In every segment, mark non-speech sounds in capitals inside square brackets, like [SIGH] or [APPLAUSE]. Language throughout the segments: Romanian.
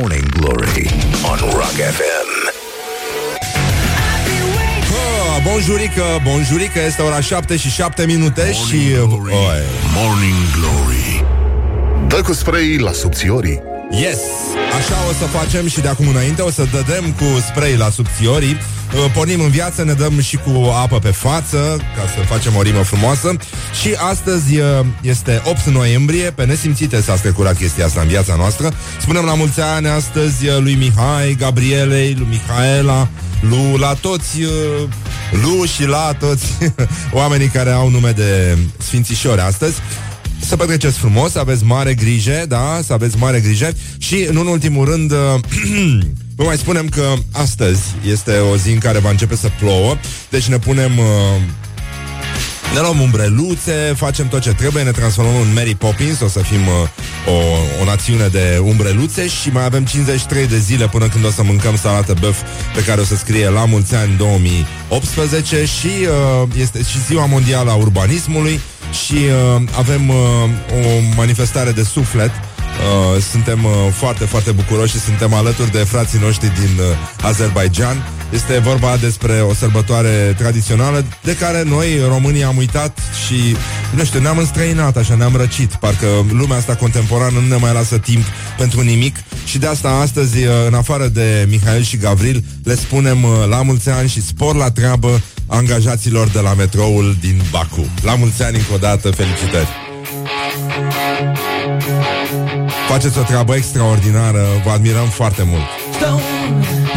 Morning Glory on Rock FM. Oh, bonjurică, bonjurică, este ora 7 și 7 minute Morning și... Glory. Oi. Morning Glory. Dă cu spray la subțiorii. Yes! Așa o să facem și de acum înainte. O să dădem cu spray la subțiorii. Uh, Pornim în viață, ne dăm și cu apă pe față Ca să facem o rimă frumoasă. Și astăzi uh, este 8 noiembrie. Pe nesimțite s-a strecurat chestia asta în viața noastră. Spunem la mulți ani astăzi uh, lui Mihai, Gabrielei, lui Mihaela Lu, la toți uh, Lu și la toți [LAUGHS] Oamenii care au nume de sfințișori astăzi să petreceți frumos, să aveți mare grijă, da, să aveți mare grijă. Și, în ultimul rând, [CLEARS THROAT] vă mai spunem că astăzi este o zi în care va începe să plouă, deci ne punem... Uh, ne luăm umbreluțe, facem tot ce trebuie, ne transformăm în Mary Poppins, o să fim uh, o, o națiune de umbreluțe și mai avem 53 de zile până când o să mâncăm salată băf pe care o să scrie la mulți ani 2018 și uh, este și ziua mondială a urbanismului și uh, avem uh, o manifestare de suflet Uh, suntem uh, foarte, foarte bucuroși și suntem alături de frații noștri din uh, Azerbaijan. Este vorba despre o sărbătoare tradițională de care noi, românii, am uitat și, nu știu, ne-am înstrăinat așa, ne-am răcit. Parcă lumea asta contemporană nu ne mai lasă timp pentru nimic și de asta astăzi, uh, în afară de Mihail și Gavril, le spunem uh, la mulți ani și spor la treabă angajaților de la metroul din Baku. La mulți ani încă o dată, felicitări! Faceți o treabă extraordinară, vă admirăm foarte mult.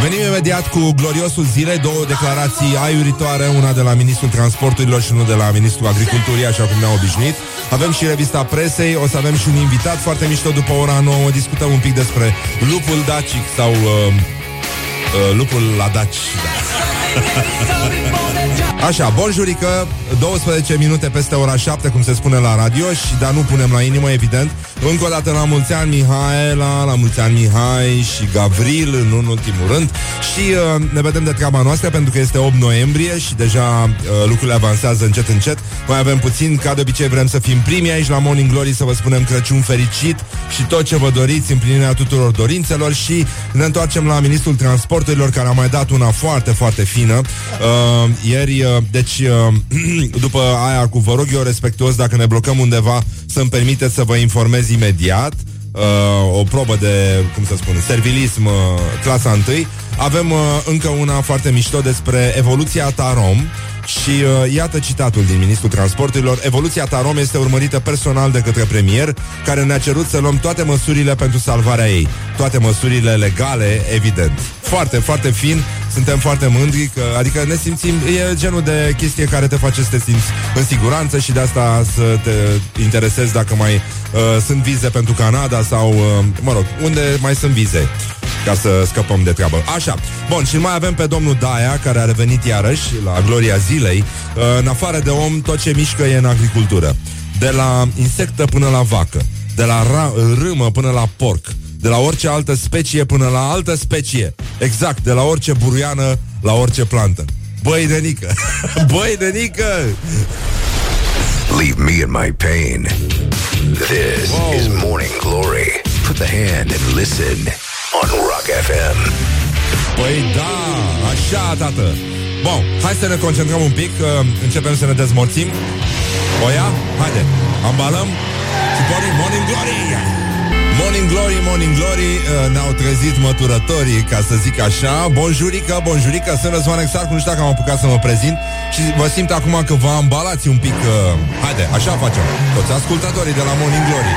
Venim imediat cu gloriosul zilei, două declarații aiuritoare, una de la Ministrul Transporturilor și una de la Ministrul Agriculturii, așa cum ne-a obișnuit. Avem și revista presei, o să avem și un invitat foarte mișto după ora 9, discutăm un pic despre lupul dacic sau uh, uh, lupul la daci. Da. Așa, bonjurică, 12 minute peste ora 7, cum se spune la radio, și dar nu punem la inimă, evident. Încă o dată la mulți ani Mihaela, la mulți ani Mihai și Gavril, nu în ultimul rând. Și uh, ne vedem de treaba noastră, pentru că este 8 noiembrie și deja uh, lucrurile avansează încet, încet. Mai avem puțin, ca de obicei vrem să fim primi aici la Morning Glory, să vă spunem Crăciun fericit și tot ce vă doriți, împlinirea tuturor dorințelor și ne întoarcem la Ministrul Transporturilor, care a mai dat una foarte, foarte fină. Uh, ieri Uh, deci, uh, [CLEARS THROAT] după aia cu vă rog eu respectuos, dacă ne blocăm undeva, să-mi permiteți să vă informez imediat. Uh, o probă de, cum să spun, servilism uh, clasa 1. Avem uh, încă una foarte mișto despre evoluția Tarom și uh, iată citatul din Ministrul Transporturilor. Evoluția Tarom este urmărită personal de către premier, care ne-a cerut să luăm toate măsurile pentru salvarea ei. Toate măsurile legale, evident. Foarte, foarte fin suntem foarte mândri, că, adică ne simțim, e genul de chestie care te face să te simți în siguranță și de asta să te interesezi dacă mai uh, sunt vize pentru Canada sau, uh, mă rog, unde mai sunt vize ca să scăpăm de treabă. Așa, bun, și mai avem pe domnul Daia, care a revenit iarăși la gloria zilei. Uh, în afară de om, tot ce mișcă e în agricultură. De la insectă până la vacă, de la ra- râmă până la porc, de la orice altă specie până la altă specie. Exact, de la orice buruiană la orice plantă. Băi de nică! [LAUGHS] Băi de nică! Leave me in my pain. This Whoa. is Morning Glory. Put the hand and listen on Rock FM. Păi da, așa, tată Bun, hai să ne concentrăm un pic uh, Începem să ne dezmorțim Oia, haide, ambalăm Și pornim Morning Glory Morning Glory, Morning Glory uh, Ne-au trezit măturătorii, ca să zic așa. Bonjurică, bonjurică Sunt Răzvan Exarcu, nu știu dacă am apucat să mă prezint Și vă simt acum că vă ambalați un pic uh, Haide, așa facem. Toți ascultătorii de la Morning Glory.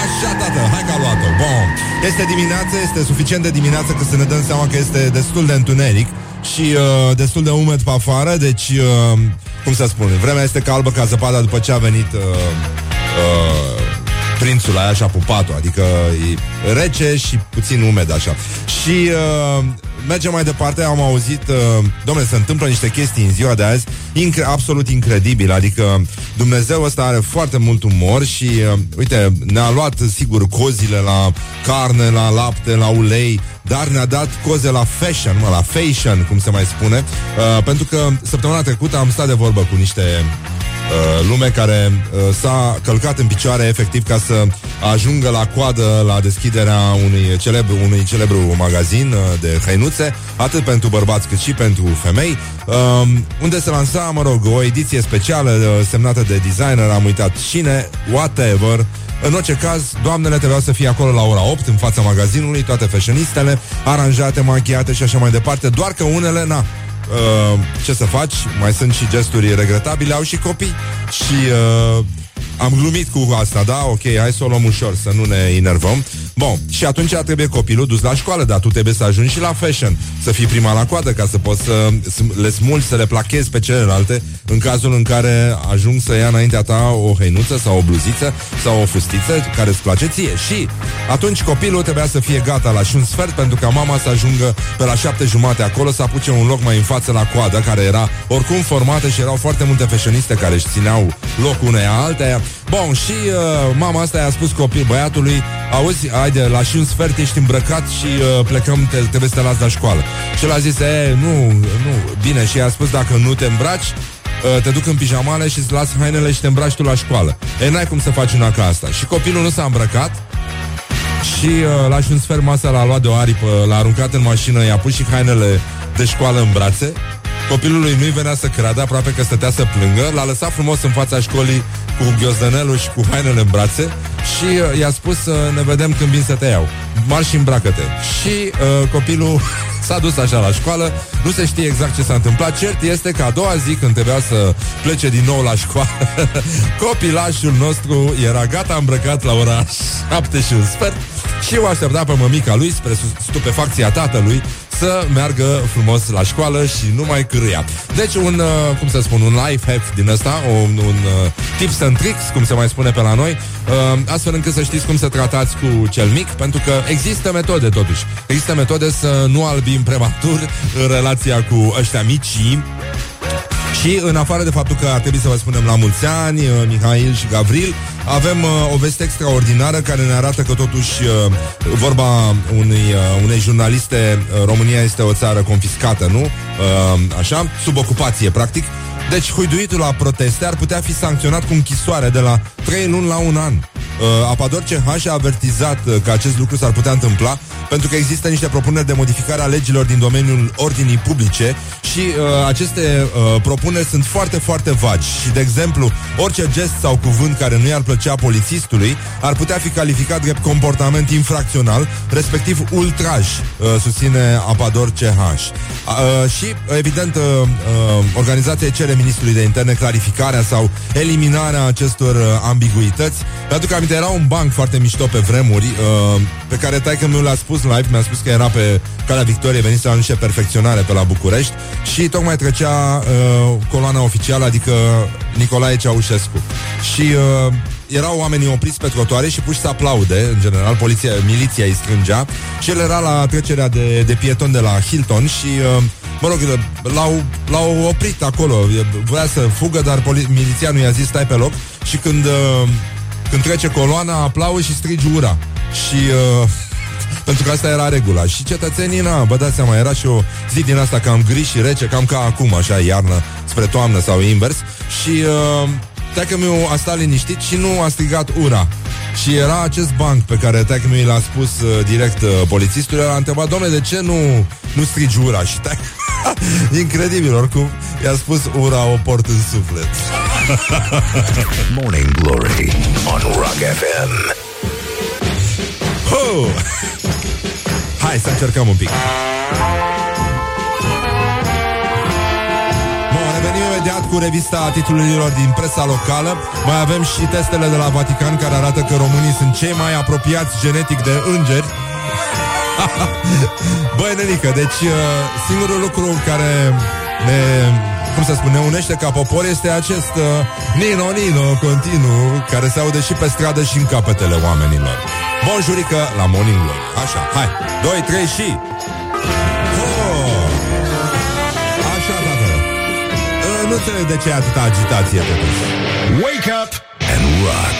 Așa, tată, hai că a luat-o. Bun, este dimineață, este suficient de dimineață Că să ne dăm seama că este destul de întuneric Și uh, destul de umed pe afară Deci, uh, cum să spun Vremea este calbă ca zăpada după ce a venit uh, uh, prințul aia așa pupatul, adică e rece și puțin umed așa. Și uh, mergem mai departe, am auzit, uh, domnule, se întâmplă niște chestii în ziua de azi incre- absolut incredibil, adică Dumnezeu ăsta are foarte mult umor și, uh, uite, ne-a luat, sigur, cozile la carne, la lapte, la ulei, dar ne-a dat coze la fashion, mă, la fashion, cum se mai spune, uh, pentru că săptămâna trecută am stat de vorbă cu niște uh, lume care uh, s-a călcat în picioare efectiv ca să ajungă la coadă la deschiderea unui celebru, unui celebru magazin uh, de hăinuțe, atât pentru bărbați cât și pentru femei, uh, unde se lansa, mă rog, o ediție specială uh, semnată de designer, am uitat cine, whatever, în orice caz, doamnele trebuiau să fie acolo la ora 8 în fața magazinului, toate fashionistele, aranjate, machiate și așa mai departe, doar că unele, na, uh, ce să faci, mai sunt și gesturi regretabile, au și copii. Și uh, am glumit cu asta, da? Ok, hai să o luăm ușor, să nu ne enervăm. Bun, și atunci trebuie copilul dus la școală, dar tu trebuie să ajungi și la fashion, să fii prima la coadă, ca să poți să le smulgi, să le plachezi pe celelalte, în cazul în care ajung să ia înaintea ta o hăinuță sau o bluziță sau o fustiță care îți place ție. Și atunci copilul trebuia să fie gata la și un sfert pentru ca mama să ajungă pe la șapte jumate acolo, să apuce un loc mai în față la coadă, care era oricum formată și erau foarte multe fashioniste care își țineau locul uneia alteia. Bun, și uh, mama asta i-a spus copil băiatului, auzi, haide, la și un sfert ești îmbrăcat și uh, plecăm, te, trebuie să te las la școală. Și el a zis, e, nu, nu, bine, și i-a spus, dacă nu te îmbraci, uh, te duc în pijamale și îți las hainele și te îmbraci tu la școală. E, n-ai cum să faci una ca asta. Și copilul nu s-a îmbrăcat și uh, la și un sfert masa l-a luat de o aripă, l-a aruncat în mașină, i-a pus și hainele de școală în brațe Copilului nu-i venea să creadă, aproape că stătea să plângă L-a lăsat frumos în fața școlii cu ghiozdănelul și cu hainele în brațe Și uh, i-a spus uh, ne vedem când vin să te iau. Marș și îmbracă-te Și uh, copilul [LAUGHS] s-a dus așa la școală. Nu se știe exact ce s-a întâmplat. Cert este că a doua zi când trebuia să plece din nou la școală [LAUGHS] Copilașul nostru era gata îmbrăcat la ora 7 și un sfert și o aștepta pe mămica lui spre stupefacția tatălui să meargă frumos la școală și nu mai cârâia. Deci un, uh, cum să spun, un life hack din ăsta, un, un uh, tips and tricks, cum se mai spune pe la noi, uh, astfel încât să știți cum să tratați cu cel mic, pentru că există metode totuși. Există metode să nu albim prematur în relația cu ăștia mici și în afară de faptul că ar trebui să vă spunem la mulți ani, uh, Mihail și Gavril, avem uh, o veste extraordinară care ne arată că totuși uh, vorba unei, uh, unei jurnaliste, uh, România este o țară confiscată, nu? Uh, așa, sub ocupație, practic. Deci huiduitul la proteste ar putea fi sancționat cu închisoare de la 3 luni la un an. Uh, Apador CH a avertizat uh, că acest lucru s-ar putea întâmpla pentru că există niște propuneri de modificare a legilor din domeniul ordinii publice și uh, aceste uh, propuneri sunt foarte, foarte vagi. Și, de exemplu, orice gest sau cuvânt care nu i-ar plăcea polițistului ar putea fi calificat drept comportament infracțional, respectiv ultraj, uh, susține Apador CH. Uh, și, evident, uh, uh, organizația cere ministrului de interne clarificarea sau eliminarea acestor uh, ambiguități. Pentru că aminte, era un banc foarte mișto pe vremuri, uh, pe care taică mi l-a spus live, mi-a spus că era pe calea Victoriei, venise la niște perfecționare pe la București și tocmai trecea uh, coloana oficială, adică Nicolae Ceaușescu. Și uh, erau oamenii opriți pe trotuare și puși să aplaude, în general, poliția, miliția îi strângea și el era la trecerea de, de pieton de la Hilton și, uh, mă rog, l-au, l-au oprit acolo, voia să fugă, dar poli- milițianul i-a zis stai pe loc și când, uh, când trece coloana, aplauzi și strigi ura. Și uh, [LAUGHS] pentru că asta era regula. Și cetățenii, na, vă dați seama, era și o zi din asta cam gri și rece, cam ca acum, așa, iarnă spre toamnă sau invers. Și uh, Teacă meu a stat liniștit și nu a strigat ura. Și era acest banc pe care teacă mi l-a spus uh, direct uh, polițistul, el a întrebat, domnule, de ce nu, nu strigi ura? Și teacă... [LAUGHS] Incredibil, oricum, i-a spus ura o port în suflet. [LAUGHS] Morning Glory on Rock FM. Oh! Hai să încercăm un pic. Cu revista titlurilor din presa locală. Mai avem și testele de la Vatican care arată că românii sunt cei mai apropiați genetic de îngeri. [LAUGHS] Băi, nenică, deci uh, singurul lucru care ne, cum să spun, ne unește ca popor este acest uh, Nino, Nino, continuu, care se aude și pe stradă și în capetele oamenilor. Bonjurică la Morning Glory. Așa, hai, 2, 3 și... Nu înțeleg de ce e atâta agitație, totuși. Wake up and rock.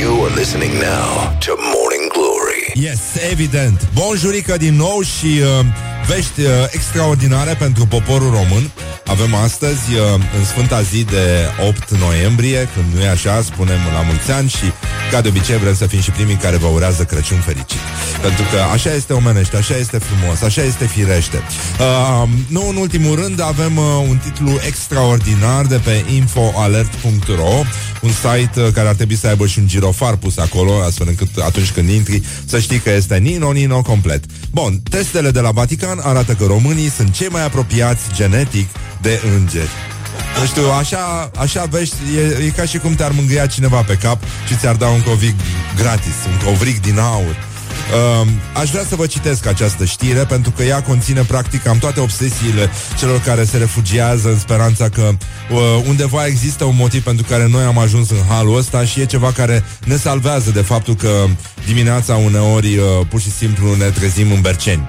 You are listening now to Morning Glory. Yes, evident. Bonjurică din nou și uh, vești uh, extraordinare pentru poporul român. avem astăzi, uh, în sfânta zi de 8 noiembrie, când nu e așa, spunem la mulți ani și, ca de obicei, vrem să fim și primii care vă urează Crăciun fericit. Pentru că așa este omenește, așa este frumos, așa este firește. Uh, nu în ultimul rând, avem uh, un titlu extraordinar de pe infoalert.ro, un site uh, care ar trebui să aibă și un girofar pus acolo, astfel încât atunci când intri să știi că este Nino Nino complet. Bun, testele de la Vatican arată că românii sunt cei mai apropiați genetic de îngeri. Nu știu, așa, așa vezi, e, e ca și cum te-ar mângâia cineva pe cap și ți-ar da un covrig gratis, un covrig din aur. Uh, aș vrea să vă citesc această știre pentru că ea conține practic cam toate obsesiile celor care se refugiază în speranța că uh, undeva există un motiv pentru care noi am ajuns în halul ăsta și e ceva care ne salvează de faptul că dimineața uneori uh, pur și simplu ne trezim în Berceni.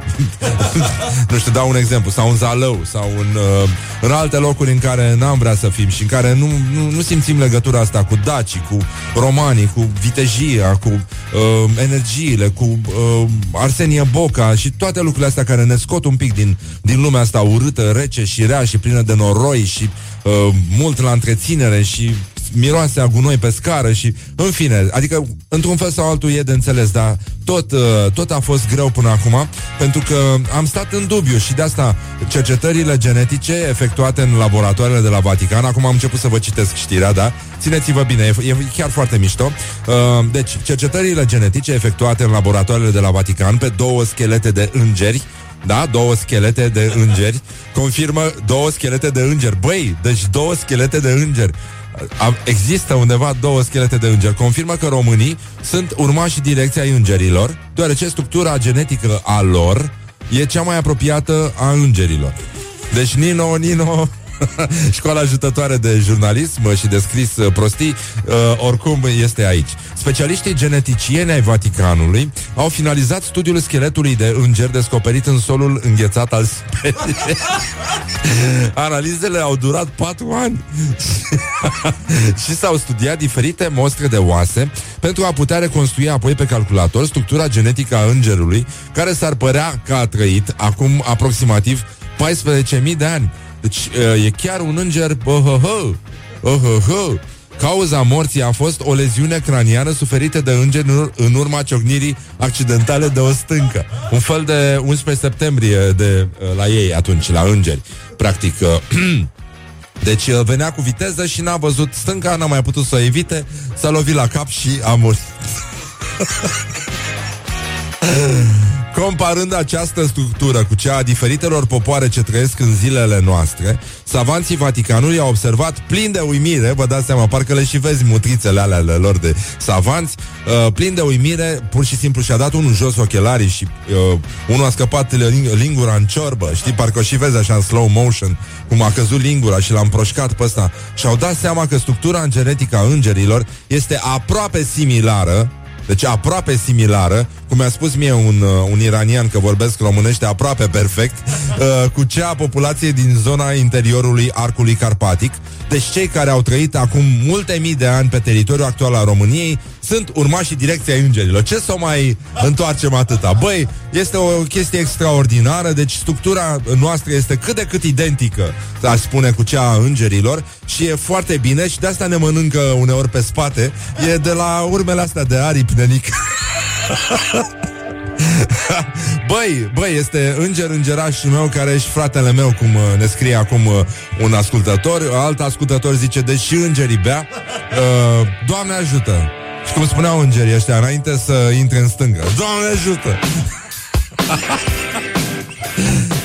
[LAUGHS] nu știu, dau un exemplu, sau în Zalău, sau în, uh, în alte locuri în care n-am vrea să fim și în care nu, nu, nu simțim legătura asta cu dacii, cu romanii, cu vitejia, cu uh, energiile, cu uh, Arsenie Boca și toate lucrurile astea care ne scot un pic din, din lumea asta urâtă, rece și rea și plină de noroi și uh, mult la întreținere și miroase a gunoi pe scară și, în fine, adică, într-un fel sau altul e de înțeles, dar tot, uh, tot a fost greu până acum, pentru că am stat în dubiu și de asta cercetările genetice efectuate în laboratoarele de la Vatican, acum am început să vă citesc știrea, da? Țineți-vă bine, e, e chiar foarte mișto. Uh, deci, cercetările genetice efectuate în laboratoarele de la Vatican pe două schelete de îngeri, da, două schelete de îngeri Confirmă două schelete de îngeri Băi, deci două schelete de îngeri Există undeva două schelete de îngeri. Confirmă că românii sunt urmași direcția îngerilor Deoarece structura genetică a lor E cea mai apropiată a îngerilor. Deci Nino, Nino [LAUGHS] Școala ajutătoare de jurnalism și de scris uh, prostii, uh, oricum este aici. Specialiștii geneticieni ai Vaticanului au finalizat studiul scheletului de înger descoperit în solul înghețat al Siberiei. [LAUGHS] Analizele au durat patru ani [LAUGHS] și s-au studiat diferite mostre de oase pentru a putea reconstrui apoi pe calculator structura genetică a îngerului care s-ar părea că a trăit acum aproximativ 14.000 de ani. Deci e chiar un înger bă-hă-hă, uh-hă-hă. Cauza morții a fost o leziune craniană suferită de înger în urma ciocnirii accidentale de o stâncă. Un fel de 11 septembrie de, la ei atunci, la îngeri. Practic, [CLEARS THROAT] deci venea cu viteză și n-a văzut stânca, n-a mai putut să o evite, s-a lovit la cap și a murit. [LAUGHS] Comparând această structură cu cea a diferitelor popoare ce trăiesc în zilele noastre, savanții Vaticanului au observat plin de uimire, vă dați seama, parcă le și vezi mutrițele alea ale lor de savanți, uh, plin de uimire, pur și simplu și-a dat unul jos ochelarii și uh, unul a scăpat lingura în ciorbă, știi, parcă și vezi așa în slow motion, cum a căzut lingura și l-a împroșcat pe ăsta. Și-au dat seama că structura genetică a îngerilor este aproape similară deci aproape similară, cum mi-a spus mie un, uh, un iranian că vorbesc românește aproape perfect, uh, cu cea a populației din zona interiorului arcului carpatic. Deci cei care au trăit acum multe mii de ani pe teritoriul actual al României sunt urmașii direcției îngerilor. Ce să o mai întoarcem atâta? Băi, este o chestie extraordinară, deci structura noastră este cât de cât identică, aș spune, cu cea a îngerilor și e foarte bine și de asta ne mănâncă uneori pe spate. E de la urmele astea de aripi, nenic. [LAUGHS] [LAUGHS] băi, băi, este înger îngerașul meu care ești fratele meu, cum uh, ne scrie acum uh, un ascultător. Alt ascultător zice, deși îngerii bea, uh, Doamne ajută! Și cum spuneau îngerii ăștia înainte să intre în stânga. Doamne ajută! [LAUGHS]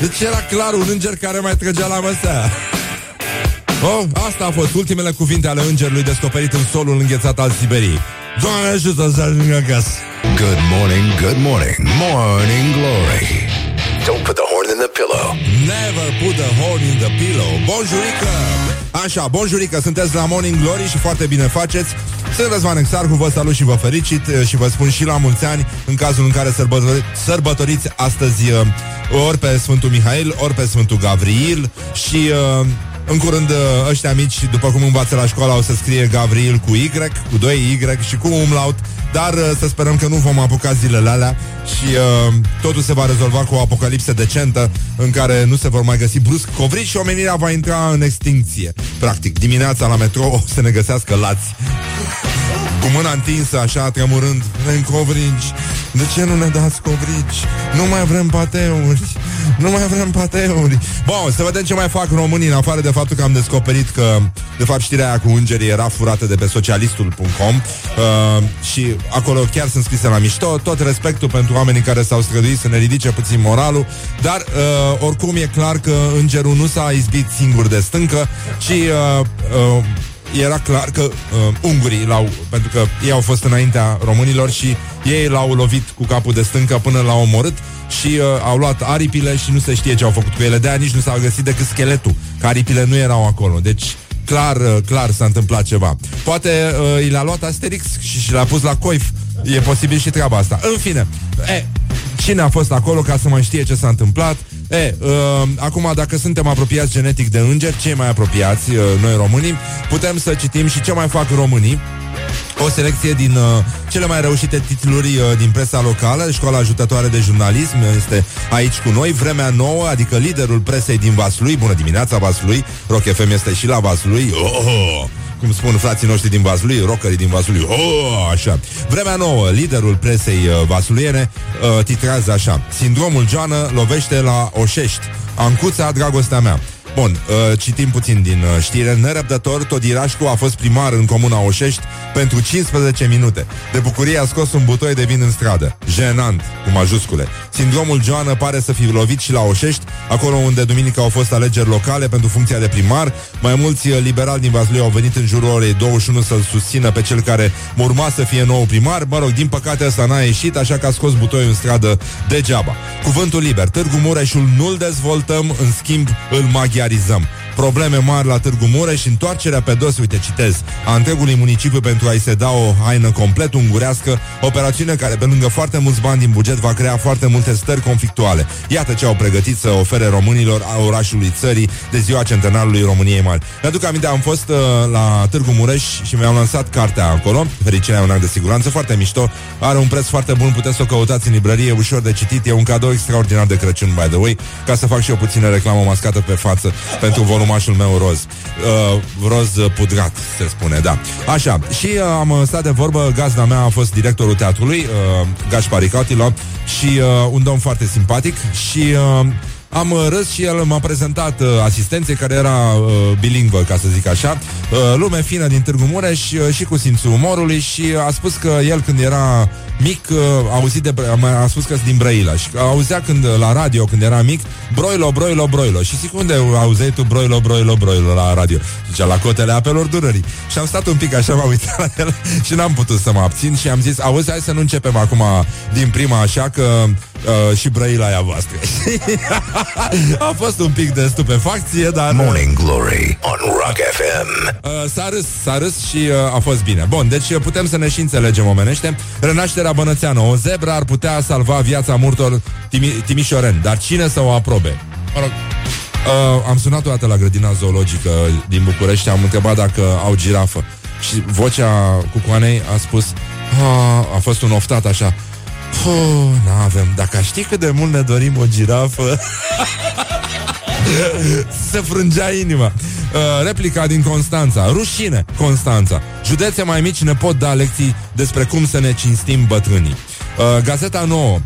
deci era clar un înger care mai trăgea la măsea. Oh, asta a fost ultimele cuvinte ale îngerului descoperit în solul înghețat al Siberiei. Doamne ajută să ajung acasă! Good morning, good morning, morning glory. Don't put the horn in the pillow. Never put the horn in the pillow. Bonjurică! Așa, bonjurică, sunteți la Morning Glory și foarte bine faceți. Sunt Răzvan Exarcu, vă salut și vă fericit eh, și vă spun și la mulți ani în cazul în care sărbători, sărbătoriți astăzi eh, ori pe Sfântul Mihail, ori pe Sfântul Gavril și uh, în curând ăștia mici, după cum învață la școală, o să scrie Gavril cu Y, cu 2 Y și cu umlaut dar uh, să sperăm că nu vom apuca zilele alea și uh, totul se va rezolva cu o apocalipsă decentă în care nu se vor mai găsi brusc covrici și omenirea va intra în extinție. Practic, dimineața la metrou [LAUGHS] o să ne găsească lați. Cu mâna întinsă, așa, tremurând Vrem covrigi De ce nu ne dați covrigi? Nu mai vrem pateuri Nu mai vrem pateuri. Bun, să vedem ce mai fac românii În afară de faptul că am descoperit că De fapt știrea aia cu îngerii era furată de pe socialistul.com uh, Și acolo chiar sunt scrise la mișto Tot respectul pentru oamenii care s-au străduit Să ne ridice puțin moralul Dar uh, oricum e clar că îngerul nu s-a izbit singur de stâncă Ci uh, uh, era clar că uh, ungurii l-au, pentru că ei au fost înaintea românilor și ei l-au lovit cu capul de stâncă până l-au omorât și uh, au luat aripile și nu se știe ce au făcut cu ele. De aia nici nu s-a găsit decât scheletul, că aripile nu erau acolo. Deci clar, uh, clar s-a întâmplat ceva. Poate uh, i l-a luat Asterix și, și l-a pus la coif. E posibil și treaba asta. În fine, e, cine a fost acolo ca să mai știe ce s-a întâmplat? E, uh, acum, dacă suntem apropiați genetic de îngeri, cei mai apropiați, uh, noi românii, putem să citim și ce mai fac românii o selecție din uh, cele mai reușite titluri uh, din presa locală. Școala ajutătoare de jurnalism este aici cu noi. Vremea nouă, adică liderul presei din Vaslui. Bună dimineața, Vaslui. Rock FM este și la Vaslui. Oh, oh cum spun frații noștri din Vaslui, rockerii din Vaslui. Oh, așa. Vremea nouă, liderul presei uh, vasluiene uh, titrează așa. Sindromul Joană lovește la Oșești. Ancuța, dragostea mea. Bun, uh, citim puțin din uh, știre. Nerăbdător, Todirașcu a fost primar în comuna Oșești pentru 15 minute. De bucurie a scos un butoi de vin în stradă. Genant, cu majuscule. Sindromul Joană pare să fi lovit și la Oșești, acolo unde duminică au fost alegeri locale pentru funcția de primar. Mai mulți uh, liberali din Vaslui au venit în jurul orei 21 să-l susțină pe cel care urma să fie nou primar. Mă rog, din păcate ăsta n-a ieșit, așa că a scos butoiul în stradă degeaba. Cuvântul liber. Târgu Mureșul nu-l dezvoltăm, în schimb îl maghiarizăm polarizăm. Probleme mari la Târgu Mureș și întoarcerea pe dos, uite, citez, a întregului municipiu pentru a-i se da o haină complet ungurească, operațiune care, pe lângă foarte mulți bani din buget, va crea foarte multe stări conflictuale. Iată ce au pregătit să ofere românilor a orașului țării de ziua centenarului României Mari. Mi-aduc aminte, am fost uh, la Târgu Mureș și mi-am lansat cartea acolo, Fericirea un act de siguranță, foarte mișto, are un preț foarte bun, puteți să o căutați în librărie, ușor de citit, e un cadou extraordinar de Crăciun, by the way, ca să fac și o puțină reclamă mascată pe față pentru volumașul meu roz. Uh, roz pudrat, se spune, da. Așa, și uh, am stat de vorbă, gazda mea a fost directorul teatrului, uh, Gașpar Icatilo, și uh, un domn foarte simpatic și... Uh, am uh, râs și el m-a prezentat uh, asistenței care era uh, bilingvă, ca să zic așa, uh, lume fină din Târgu Mureș uh, și cu simțul umorului și a spus că el când era mic, uh, a auzit de, a spus că sunt din Brăila și auzea când la radio, când era mic, broilo, broilo, broilo. Și zic, unde auzeai tu broilo, broilo, broilo la radio? Zicea, la cotele apelor durării. Și am stat un pic așa, m-am uitat la el [LAUGHS] și n-am putut să mă abțin și am zis, auzi, hai să nu începem acum din prima așa că uh, și Brăila e a voastră. [LAUGHS] a fost un pic de stupefacție, dar... Morning Glory on Rock FM. Uh, s-a râs, s-a râs și uh, a fost bine. Bun, deci uh, putem să ne și înțelegem omenește. Renașterea bănățeană. O zebră ar putea salva viața multor timi- timișoreni, dar cine să o aprobe? Mă rog, Uh, am sunat o dată la grădina zoologică din București Am întrebat dacă au girafă Și vocea cucoanei a spus ah, A fost un oftat așa nu avem Dacă știi cât de mult ne dorim o girafă [LAUGHS] Se frângea inima. Uh, Replica din Constanța. Rușine, Constanța. Județe mai mici ne pot da lecții Despre cum să ne cinstim bătrânii. Uh, Gazeta nouă.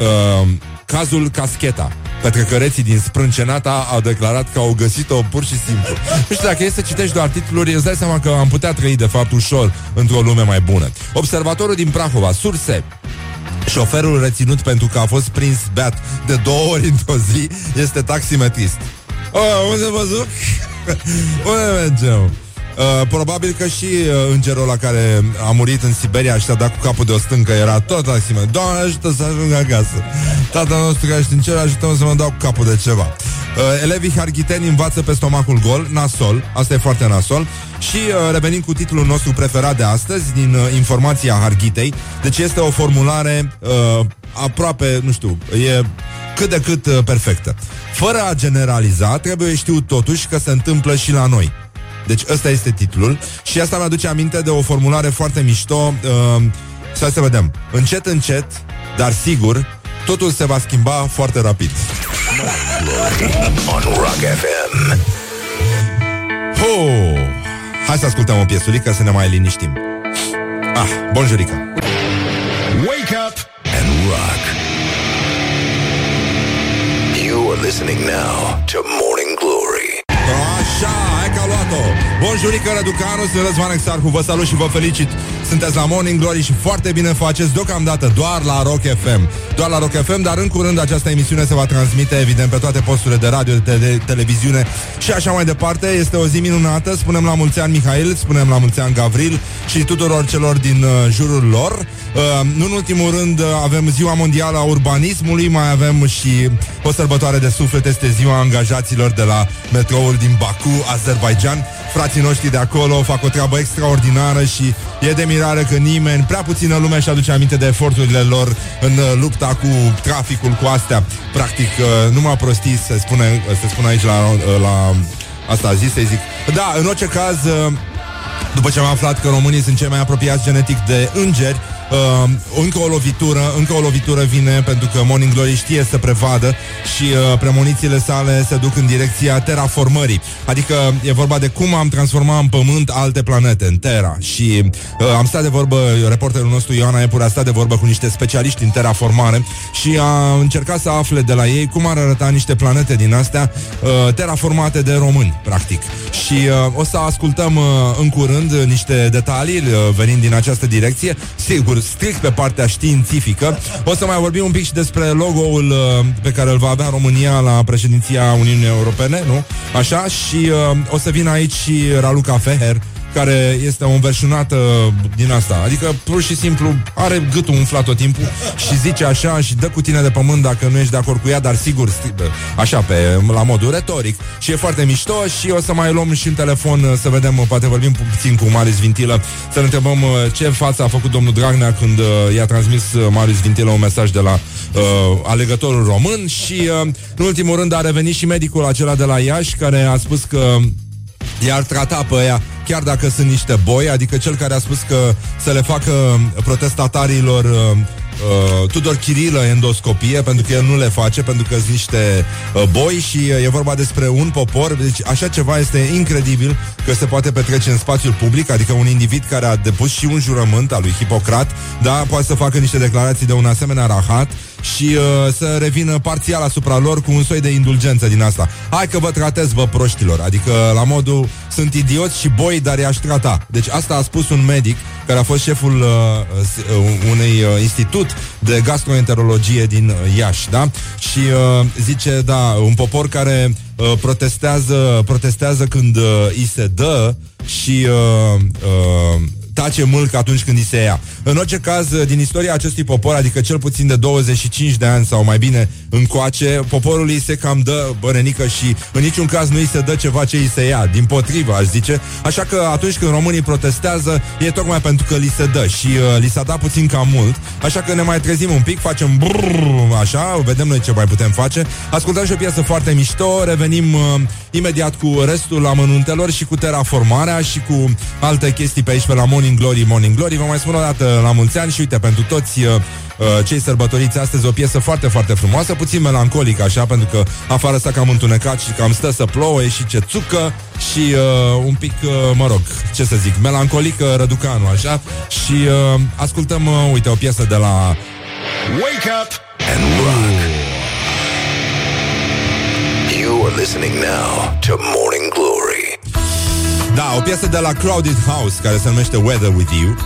Uh, Cazul Cascheta. Petrecăreții din Sprâncenata au declarat că au găsit-o pur și simplu. Nu știu, dacă e să citești doar titluri, îți dai seama că am putea trăi, de fapt, ușor într-o lume mai bună. Observatorul din Prahova, surse, Șoferul reținut pentru că a fost prins beat de două ori într-o zi este taximetrist. O, unde vă duc? [LAUGHS] unde mergem? Uh, probabil că și uh, îngerul la care a murit în Siberia și a dat cu capul de o stâncă era tot la sime. Doamne ajută să ajung acasă. Tata nostru care ești în cer, ajută să mă dau cu capul de ceva. Uh, elevii harghiteni învață pe stomacul gol, nasol, asta e foarte nasol. Și uh, revenim cu titlul nostru preferat de astăzi, din uh, informația Harghitei. Deci este o formulare uh, aproape, nu știu, e cât de cât uh, perfectă. Fără a generaliza, trebuie știut totuși că se întâmplă și la noi. Deci ăsta este titlul și asta mi-aduce aminte de o formulare foarte mișto uh, Să să vedem. Încet, încet, dar sigur, totul se va schimba foarte rapid. on Rock FM. Oh! Hai să ascultăm o piesulică să ne mai liniștim. Ah, bonjurică! Wake up and rock. You are listening now to Morning Glory. Așa, hai că a luat-o. Bonjurică, Răducanu, sunt Răzvan Exarhu Vă salut și vă felicit Sunteți la Morning Glory și foarte bine faceți Deocamdată doar la Rock FM Doar la Rock FM, dar în curând această emisiune Se va transmite, evident, pe toate posturile de radio De tele- televiziune și așa mai departe. Este o zi minunată, spunem la mulți ani Mihail Spunem la mulți ani Gavril Și tuturor celor din uh, jurul lor. Uh, Nu în ultimul rând uh, avem ziua mondială a urbanismului Mai avem și o sărbătoare de suflet Este ziua angajaților de la metroul din Baku, Azerbaijan Frații noștri de acolo fac o treabă extraordinară și e de mirare că nimeni, prea puțină lume își aduce aminte de eforturile lor în uh, lupta cu traficul, cu astea. Practic, uh, numai prostii se spune, se spune aici la, uh, la asta a zis, să zic. Da, în orice caz, uh, după ce am aflat că românii sunt cei mai apropiați genetic de îngeri, uh, încă o lovitură, încă o lovitură vine pentru că Morning Glory știe să prevadă și uh, premonițiile sale se duc în direcția terraformării. Adică e vorba de cum am transformat în pământ alte planete, în Terra. Și uh, am stat de vorbă, reporterul nostru Ioana Epure a stat de vorbă cu niște specialiști în terraformare și a încercat să afle de la ei cum ar arăta niște planete din astea uh, terraformate de români, practic. Și uh, o să ascultăm uh, în curând uh, niște detalii uh, venind din această direcție, sigur, strict pe partea științifică. O să mai vorbim un pic și despre logo-ul uh, pe care îl va avea România la președinția Uniunii Europene, nu? Așa, și uh, o să vină aici și Raluca Feher, care este o înverșunată din asta. Adică, pur și simplu, are gâtul umflat tot timpul și zice așa și dă cu tine de pământ dacă nu ești de acord cu ea, dar sigur, sti- așa, pe, la modul retoric. Și e foarte mișto și o să mai luăm și un telefon să vedem, poate vorbim puțin cu Marius Vintilă, să ne întrebăm uh, ce față a făcut domnul Dragnea când uh, i-a transmis uh, Marius Vintilă un mesaj de la uh, alegătorul român și, uh, în ultimul rând, a revenit și medicul acela de la Iași, care a spus că i-ar trata pe ea chiar dacă sunt niște boi, adică cel care a spus că să le facă protestatarilor uh, uh, Tudor Chirilă endoscopie, pentru că el nu le face, pentru că sunt niște uh, boi și uh, e vorba despre un popor, deci așa ceva este incredibil că se poate petrece în spațiul public, adică un individ care a depus și un jurământ al lui Hipocrat, da, poate să facă niște declarații de un asemenea rahat și uh, să revină parțial asupra lor cu un soi de indulgență din asta. Hai că vă tratez, vă proștilor. Adică, la modul, sunt idioți și boi, dar i-aș trata. Deci asta a spus un medic care a fost șeful uh, uh, unui uh, institut de gastroenterologie din uh, Iași, da? Și uh, zice, da, un popor care uh, protestează, protestează când uh, îi se dă și uh, uh, tace mult atunci când îi se ia. În orice caz, din istoria acestui popor, adică cel puțin de 25 de ani sau mai bine încoace, poporul îi se cam dă bărenică și în niciun caz nu îi se dă ceva ce îi se ia, din potrivă, aș zice. Așa că atunci când românii protestează, e tocmai pentru că li se dă și uh, li s-a dat puțin cam mult. Așa că ne mai trezim un pic, facem brrr, așa, vedem noi ce mai putem face. Ascultăm și o piesă foarte mișto, revenim uh, imediat cu restul amănuntelor și cu terraformarea și cu alte chestii pe aici pe la Morning Glory, Morning Glory. Vă mai spun o dată la mulți ani și uite, pentru toți uh, uh, cei sărbătoriți astăzi o piesă foarte, foarte frumoasă, puțin melancolică așa, pentru că afară s-a cam întunecat și cam stă să plouă, e și ce țucă și uh, un pic, uh, mă rog, ce să zic, melancolică răducanu, așa, și uh, ascultăm, uh, uite, o piesă de la Wake up and rock. You are listening now to Morning Glory. Da, o piesă de la Crowded House Care se numește Weather With You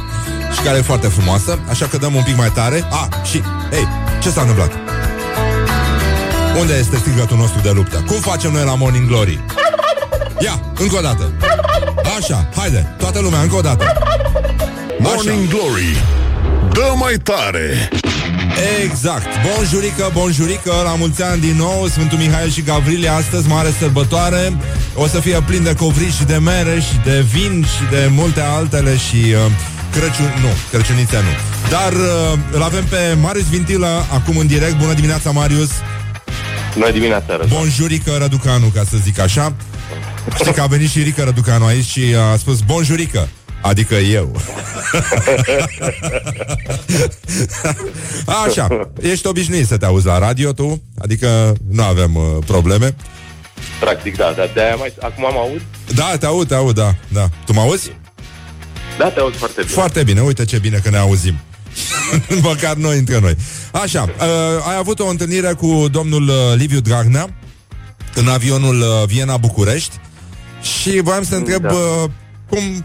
Și care e foarte frumoasă Așa că dăm un pic mai tare Ah, și, ei, ce s-a întâmplat? Unde este strigătul nostru de luptă? Cum facem noi la Morning Glory? Ia, încă o dată Așa, haide, toată lumea, încă o dată Morning Glory Dă mai tare Exact. Bonjurică, bonjurică, la mulți ani din nou, Sfântul Mihail și Gavrilie, astăzi mare sărbătoare. O să fie plin de covrici și de mere și de vin și de multe altele și uh, Crăciun, nu, Crăciunițea nu. Dar uh, îl avem pe Marius Vintilă, acum în direct. Bună dimineața, Marius. Bună dimineața, Răzvan. Bonjurică, Răducanu, ca să zic așa. Știi că a venit și Rică Răducanu aici și a spus bonjurică. Adică eu. [LAUGHS] Așa, ești obișnuit să te auzi la radio tu, adică nu avem uh, probleme. Practic, da, da, de-aia mai... Acum am aud? Da, te aud, te aud, da, da. Tu mă auzi? Da, te aud foarte bine. Foarte bine, uite ce bine că ne auzim. [LAUGHS] Măcar noi între noi. Așa, uh, ai avut o întâlnire cu domnul uh, Liviu Dragnea în avionul uh, Viena-București și voiam să te întreb Da. uh, cum,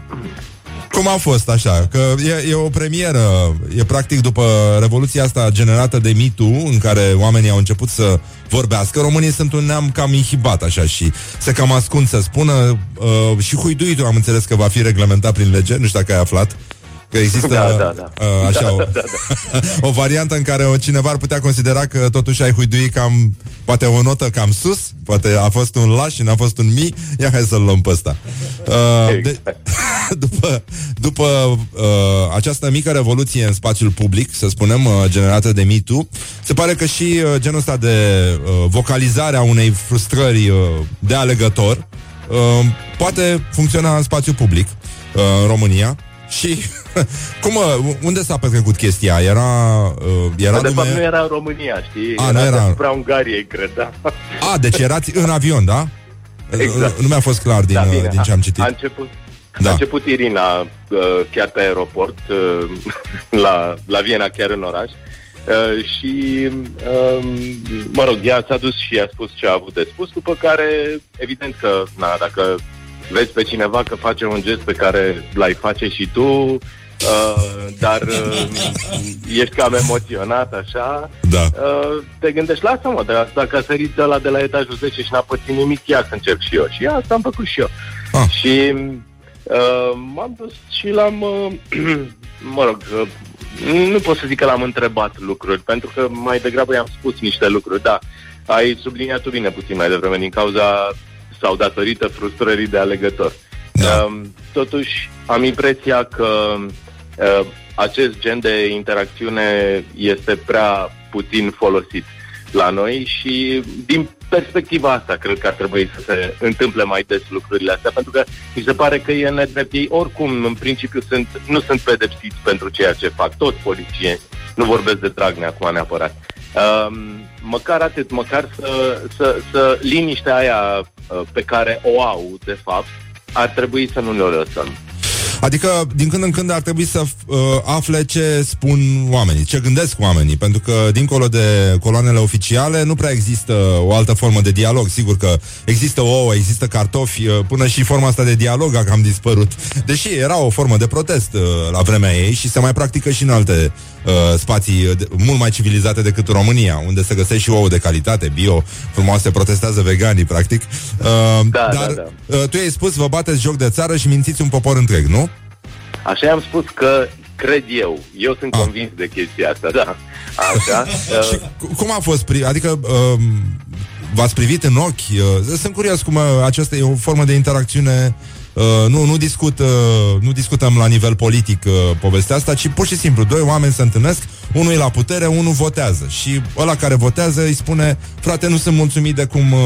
cum a fost așa? Că e, e o premieră, e practic după revoluția asta generată de mitu în care oamenii au început să vorbească. Românii sunt un neam cam inhibat așa și se cam ascund să spună uh, și huiduitul am înțeles că va fi reglementat prin lege, nu știu dacă ai aflat. Că există Da, da, da. Uh, așa Da, o, da, da, [LAUGHS] o variantă în care o cineva ar putea considera că totuși ai huidui cam poate o notă cam sus, poate a fost un laș și n-a fost un mi, ia hai să-l luăm pe ăsta. Uh, de, [LAUGHS] după după uh, această mică revoluție în spațiul public, să spunem, uh, generată de Me Too, se pare că și uh, genul ăsta de uh, vocalizare a unei frustrări uh, de alegător uh, poate funcționa în spațiu public uh, în România și [LAUGHS] cum, uh, unde s-a petrecut chestia? Era, uh, era de fapt, lume... nu era în România, știi? A, nu era. deasupra Ungariei, cred, da? A, deci erați în avion, da? Exact. Nu mi-a fost clar din, da, uh, bine. din ce am citit. A, a început, Da. a început Irina uh, chiar pe aeroport, uh, [LAUGHS] la, la Viena, chiar în oraș. Uh, și, uh, mă rog, ea s-a dus și a spus ce a avut de spus, după care, evident că, na, dacă vezi pe cineva că face un gest pe care l-ai face și tu, uh, dar uh, ești cam emoționat, așa, Da. Uh, te gândești, lasă mă, dar dacă a sărit de la de la etajul 10 și n-a pățit nimic, ia să încerc și eu. Și asta am făcut și eu. Ah. Și uh, m-am dus și l-am, uh, [CLEARS THROAT] mă rog, uh, nu pot să zic că l-am întrebat lucruri, pentru că mai degrabă i-am spus niște lucruri, da. Ai subliniat-o bine puțin mai devreme din cauza sau datorită frustrării de alegător. Da. Um, totuși, am impresia că uh, acest gen de interacțiune este prea puțin folosit la noi și din perspectiva asta cred că ar trebui să se întâmple mai des lucrurile astea, pentru că mi se pare că e nedrept. Ei oricum, în principiu, sunt, nu sunt pedepsiți pentru ceea ce fac, toți polițieni. Nu vorbesc de Dragnea acum neapărat. Um, măcar atât, măcar să, să, să liniștea aia uh, pe care o au, de fapt, ar trebui să nu ne o lăsăm. Adică, din când în când ar trebui să uh, afle ce spun oamenii, ce gândesc oamenii, pentru că, dincolo de coloanele oficiale, nu prea există o altă formă de dialog. Sigur că există ouă, există cartofi, uh, până și forma asta de dialog a cam dispărut. Deși era o formă de protest uh, la vremea ei și se mai practică și în alte uh, spații uh, de- mult mai civilizate decât România, unde se găsește și ouă de calitate, bio, frumoase, protestează veganii, practic. Uh, Da, dar da, Uh, tu ai spus, vă bateți joc de țară și mințiți un popor întreg, nu? Așa am spus că cred eu. Eu sunt Ah. convins de chestia asta, da. Așa. [LAUGHS] Și Uh, cu- cum a fost? Pri- adică um, v-ați privit în ochi? Uh, sunt curios cum uh, aceasta e o formă de interacțiune Uh, nu, nu, discut, uh, nu discutăm la nivel politic uh, povestea asta, ci pur și simplu doi oameni se întâlnesc, unul e la putere, unul votează și ăla care votează îi spune frate, nu sunt mulțumit de cum uh,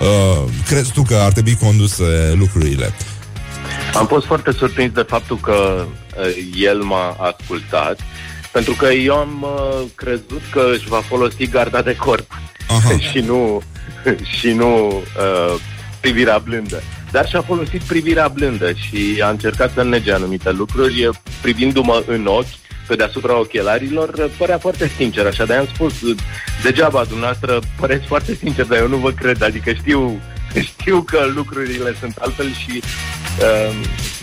uh, crezi tu că ar trebui conduse lucrurile. Am fost foarte surprins de faptul că uh, el m-a ascultat, pentru că eu am uh, crezut că își va folosi garda de corp Aha. [LAUGHS] și nu, [LAUGHS] și nu uh, privirea blândă. Dar și-a folosit privirea blândă și a încercat să nege anumite lucruri, uh, privindu-mă în ochi, pe deasupra ochelarilor, uh, părea foarte sincer, așa de am spus, uh, degeaba dumneavoastră păreți foarte sincer, dar eu nu vă cred, adică știu, știu că lucrurile sunt altfel și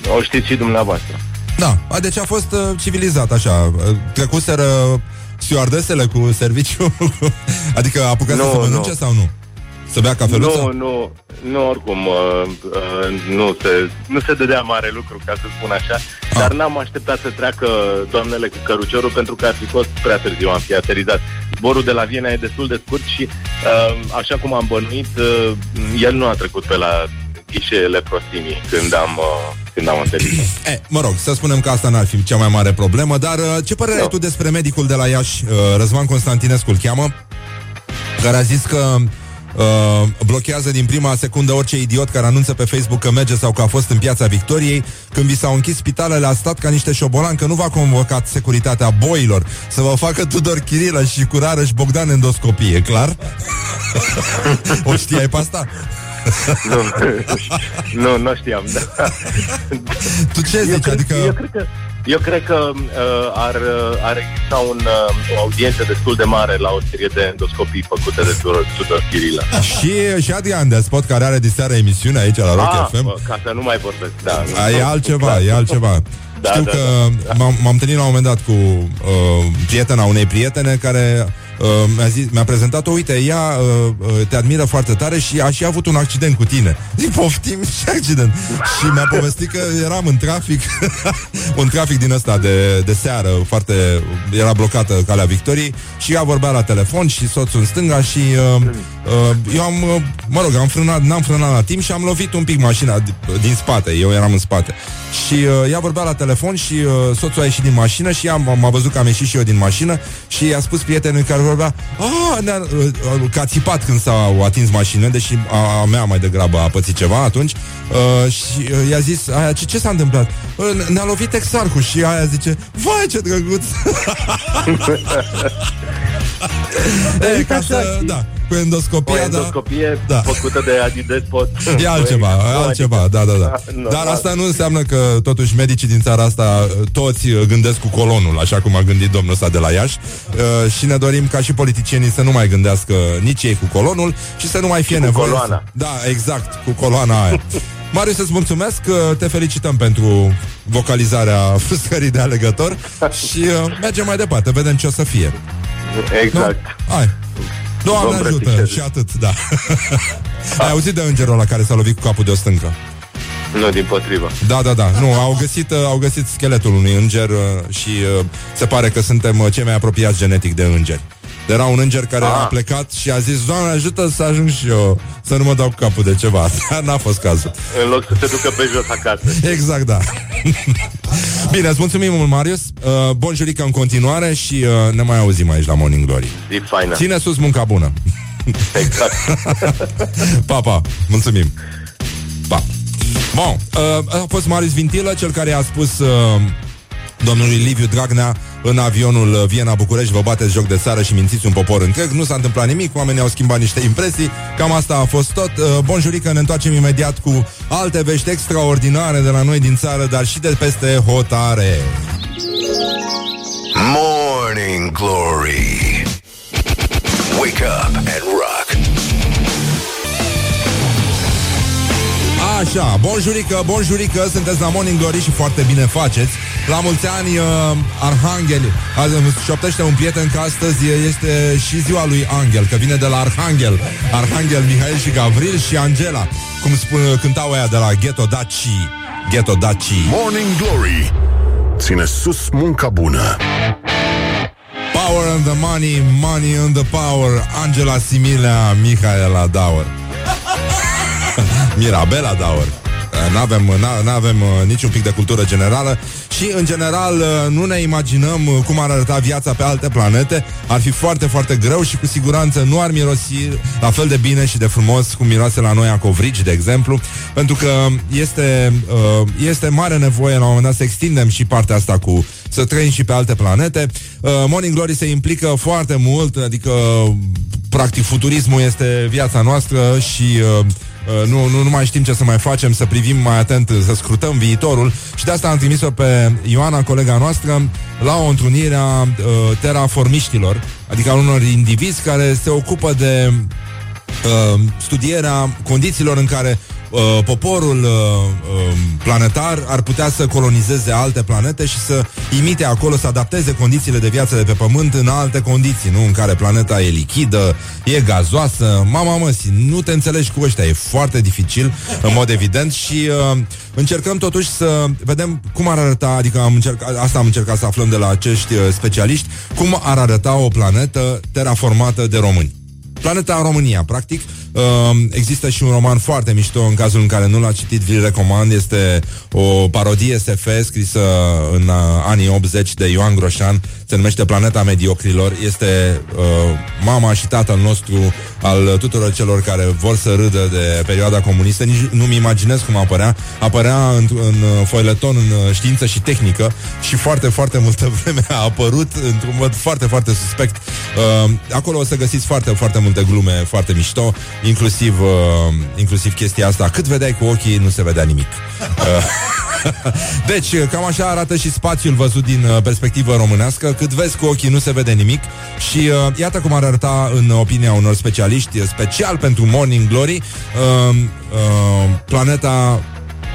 uh, o știți și dumneavoastră. Da, a, deci a fost uh, civilizat așa. Uh, Trecuseră stewardesele cu serviciu, [LAUGHS] adică apucă Nu, să se mănânce nu. sau nu? Să bea cafeluță? Nu, nu, nu, oricum, uh, uh, nu, se, nu se dădea mare lucru, ca să spun așa, Ah. dar n-am așteptat să treacă doamnele cu căruciorul pentru că ar fi fost prea târziu, am fi aterizat. Zborul de la Viena e destul de scurt și, uh, așa cum am bănuit, uh, el nu a trecut pe la ghișeele prostimii când am, uh, când am aterizat. [CLEARS THROAT] E, mă rog, să spunem că asta n-ar fi cea mai mare problemă, dar uh, ce părere Nu. ai tu despre medicul de la Iași, uh, Răzvan Constantinescu îl cheamă, care a zis că Uh, blochează din prima secundă orice idiot care anunță pe Facebook că merge sau că a fost în piața Victoriei. Când vi s-au închis spitalele, a stat ca niște șobolan că nu v-a convocat securitatea boilor să vă facă Tudor Chirilă și cu și Bogdan endoscopie, clar? [LAUGHS] o știai pe asta? nu, nu, nu știam. Da. Tu ce zici? Eu cred, adică... eu cred că eu cred că uh, ar, uh, ar exista un, uh, o audiență destul de mare la o serie de endoscopii făcute de Tudor Chirilă. și, și Adrian de Spot, care are diseară emisiune aici la Rock ah, FM. Ca să nu mai vorbesc, da. A, e altceva, e altceva. Da, Știu da, că da, da. M-am, m-am întâlnit la un moment dat cu uh, prietena unei prietene care uh, mi-a, zis, mi-a prezentat-o, uite, ea uh, uh, te admiră foarte tare și a și avut un accident cu tine. [LAUGHS] Zic, poftim [LAUGHS] și accident. și mi-a povestit că eram în trafic, [LAUGHS] un trafic din ăsta de, de seară, foarte, era blocată calea Victoriei și ea vorbea la telefon și soțul în stânga și uh, uh, eu am, uh, mă rog, am frânat, n-am frânat la timp și am lovit un pic mașina din spate, eu eram în spate. Și uh, ea vorbea la telefon și uh, soțul a ieșit din mașină și ea m-a văzut că am ieșit și eu din mașină și i-a spus prietenului care vorbea ah, ne-a, uh, că a țipat când s-au atins mașină, deși a, a mea mai degrabă a pățit ceva atunci uh, și uh, i-a zis, aia, ce, ce s-a întâmplat? Uh, ne-a lovit exarhul și aia zice, vai ce drăguț! [LAUGHS] [LAUGHS] e, ca să, da, cu endoscopia, o endoscopie da. făcută de Adidespot. E altceva, e altceva, da, da, da. Dar asta nu înseamnă că totuși medicii din țara asta toți gândesc cu colonul, așa cum a gândit domnul ăsta de la Iași uh, și ne dorim ca și politicienii să nu mai gândească nici ei cu colonul și să nu mai fie nevoie. Coloana. Da, exact, cu coloana aia. [LAUGHS] Marius, să-ți mulțumesc, că te felicităm pentru vocalizarea frustării de alegător [LAUGHS] și uh, mergem mai departe, vedem ce o să fie. Exact. No? Hai. Doamne ajută preticez. și atât, da. [LAUGHS] Ai auzit de îngerul la care s-a lovit cu capul de o stâncă? Nu, din potrivă. Da, da, da. Nu, au găsit, uh, au găsit scheletul unui înger uh, și uh, se pare că suntem uh, cei mai apropiați genetic de îngeri. Era un înger care ah. a plecat și a zis Doamne, ajută să ajung și eu Să nu mă dau cu capul de ceva Dar [LAUGHS] n-a fost cazul În loc să te ducă pe jos acasă Exact, da [LAUGHS] Bine, îți mulțumim mult, Marius. Uh, Bun jurică în continuare Și uh, ne mai auzim aici la Morning Glory. Zi faină. Ține sus munca bună. Exact. [LAUGHS] Pa, pa, mulțumim. Pa. Bun, uh, a fost Marius Vintilă Cel care a spus uh, domnului Liviu Dragnea în avionul Viena-București, vă bateți joc de țară și mințiți un popor întreg. Nu s-a întâmplat nimic, oamenii au schimbat niște impresii. Cam asta a fost tot. Uh, bun jurică, ne întoarcem imediat cu alte vești extraordinare de la noi din țară, dar și de peste hotare. Morning Glory Wake up and rock Așa, bonjurică, bonjurică, sunteți la Morning Glory și foarte bine faceți. La mulți ani, uh, Arhanghel, azi șoptește un prieten că astăzi este și ziua lui Angel, că vine de la Arhanghel. Arhanghel, Mihail și Gavril și Angela, cum spun, cântau aia de la Ghetto Daci. Ghetto Daci. Morning Glory, ține sus munca bună. Power and the money, money and the power, Angela Similea, Mihaela Dauer. [LAUGHS] Mirabela Dauer. Nu avem, nu avem uh, niciun pic de cultură generală și, în general, uh, nu ne imaginăm uh, cum ar arăta viața pe alte planete. Ar fi foarte, foarte greu și, cu siguranță, nu ar mirosi la fel de bine și de frumos cum miroase la noi acovrigi, de exemplu, pentru că este, este mare nevoie, la un moment dat, să extindem și partea asta cu să trăim și pe alte planete. Morning Glory se implică foarte mult, adică, practic, futurismul este viața noastră și Uh, nu, nu, nu mai știm ce să mai facem, să privim mai atent, să scrutăm viitorul. Și de asta am trimis-o pe Ioana, colega noastră, la o întrunire a uh, terraformiștilor, adică a unor indivizi care se ocupă de uh, studierea condițiilor în care uh, poporul uh, uh, planetar ar putea să colonizeze alte planete și să imite acolo, să adapteze condițiile de viață de pe Pământ în alte condiții, nu? În care planeta e lichidă, e gazoasă. Mama măsi, nu te înțelegi cu ăștia, e foarte dificil, în mod evident, și uh, încercăm totuși să vedem cum ar arăta, adică am încercat, asta am încercat să aflăm de la acești uh, specialiști, cum ar arăta o planetă terraformată de români. Planeta România, practic, Uh, există și un roman foarte mișto, în cazul în care nu l-a citit, vi-l recomand. Este o parodie SF scrisă în uh, anii 80 de Ioan Groșan. Se numește Planeta Mediocrilor. Este uh, mama și tatăl nostru al tuturor celor care vor să râdă de perioada comunistă. Nici nu-mi imaginez cum apărea. Apărea în, în foileton în știință și tehnică și foarte, foarte multă [LAUGHS] vreme a apărut într-un mod foarte, foarte suspect. Uh, acolo o să găsiți foarte, foarte multe glume foarte mișto, inclusiv, uh, inclusiv chestia asta. Cât vedeai cu ochii, nu se vedea nimic. Uh, [LAUGHS] deci, cam așa arată și spațiul văzut din uh, perspectivă românească. Cât vezi cu ochii, nu se vede nimic. Și uh, iată cum ar arăta în opinia unor specialiști, special pentru Morning Glory, uh, uh, planeta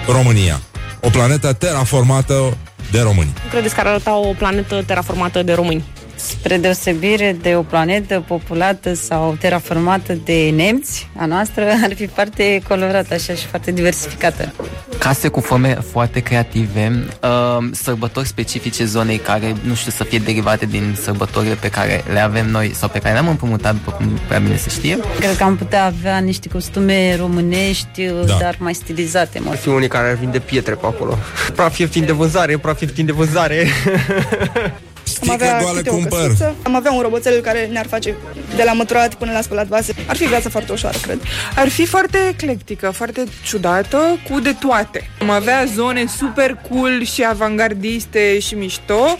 România. O planetă terraformată de români. Credeți că ar arăta o planetă terraformată de români? Spre deosebire de o planetă populată sau terraformată de nemți, a noastră ar fi foarte colorată așa și foarte diversificată. Case cu forme foarte creative, uh, sărbători specifice zonei care, nu știu, să fie derivate din sărbătorile pe care le avem noi sau pe care le-am împrumutat, după cum prea bine se știe. Cred că am putea avea niște costume românești, da. dar mai stilizate. Ar fi unii care ar vinde pietre pe acolo. Praf fiind de vânzare, praf fiind de vânzare. [LAUGHS] Am avea goală cumpăr. Căsuță, am avea un roboțel care ne-ar face de la măturat până la spălat vase. Ar fi viața foarte ușoară, cred. Ar fi foarte eclectică, foarte ciudată, cu de toate. Am avea zone super cool și avangardiste și mișto,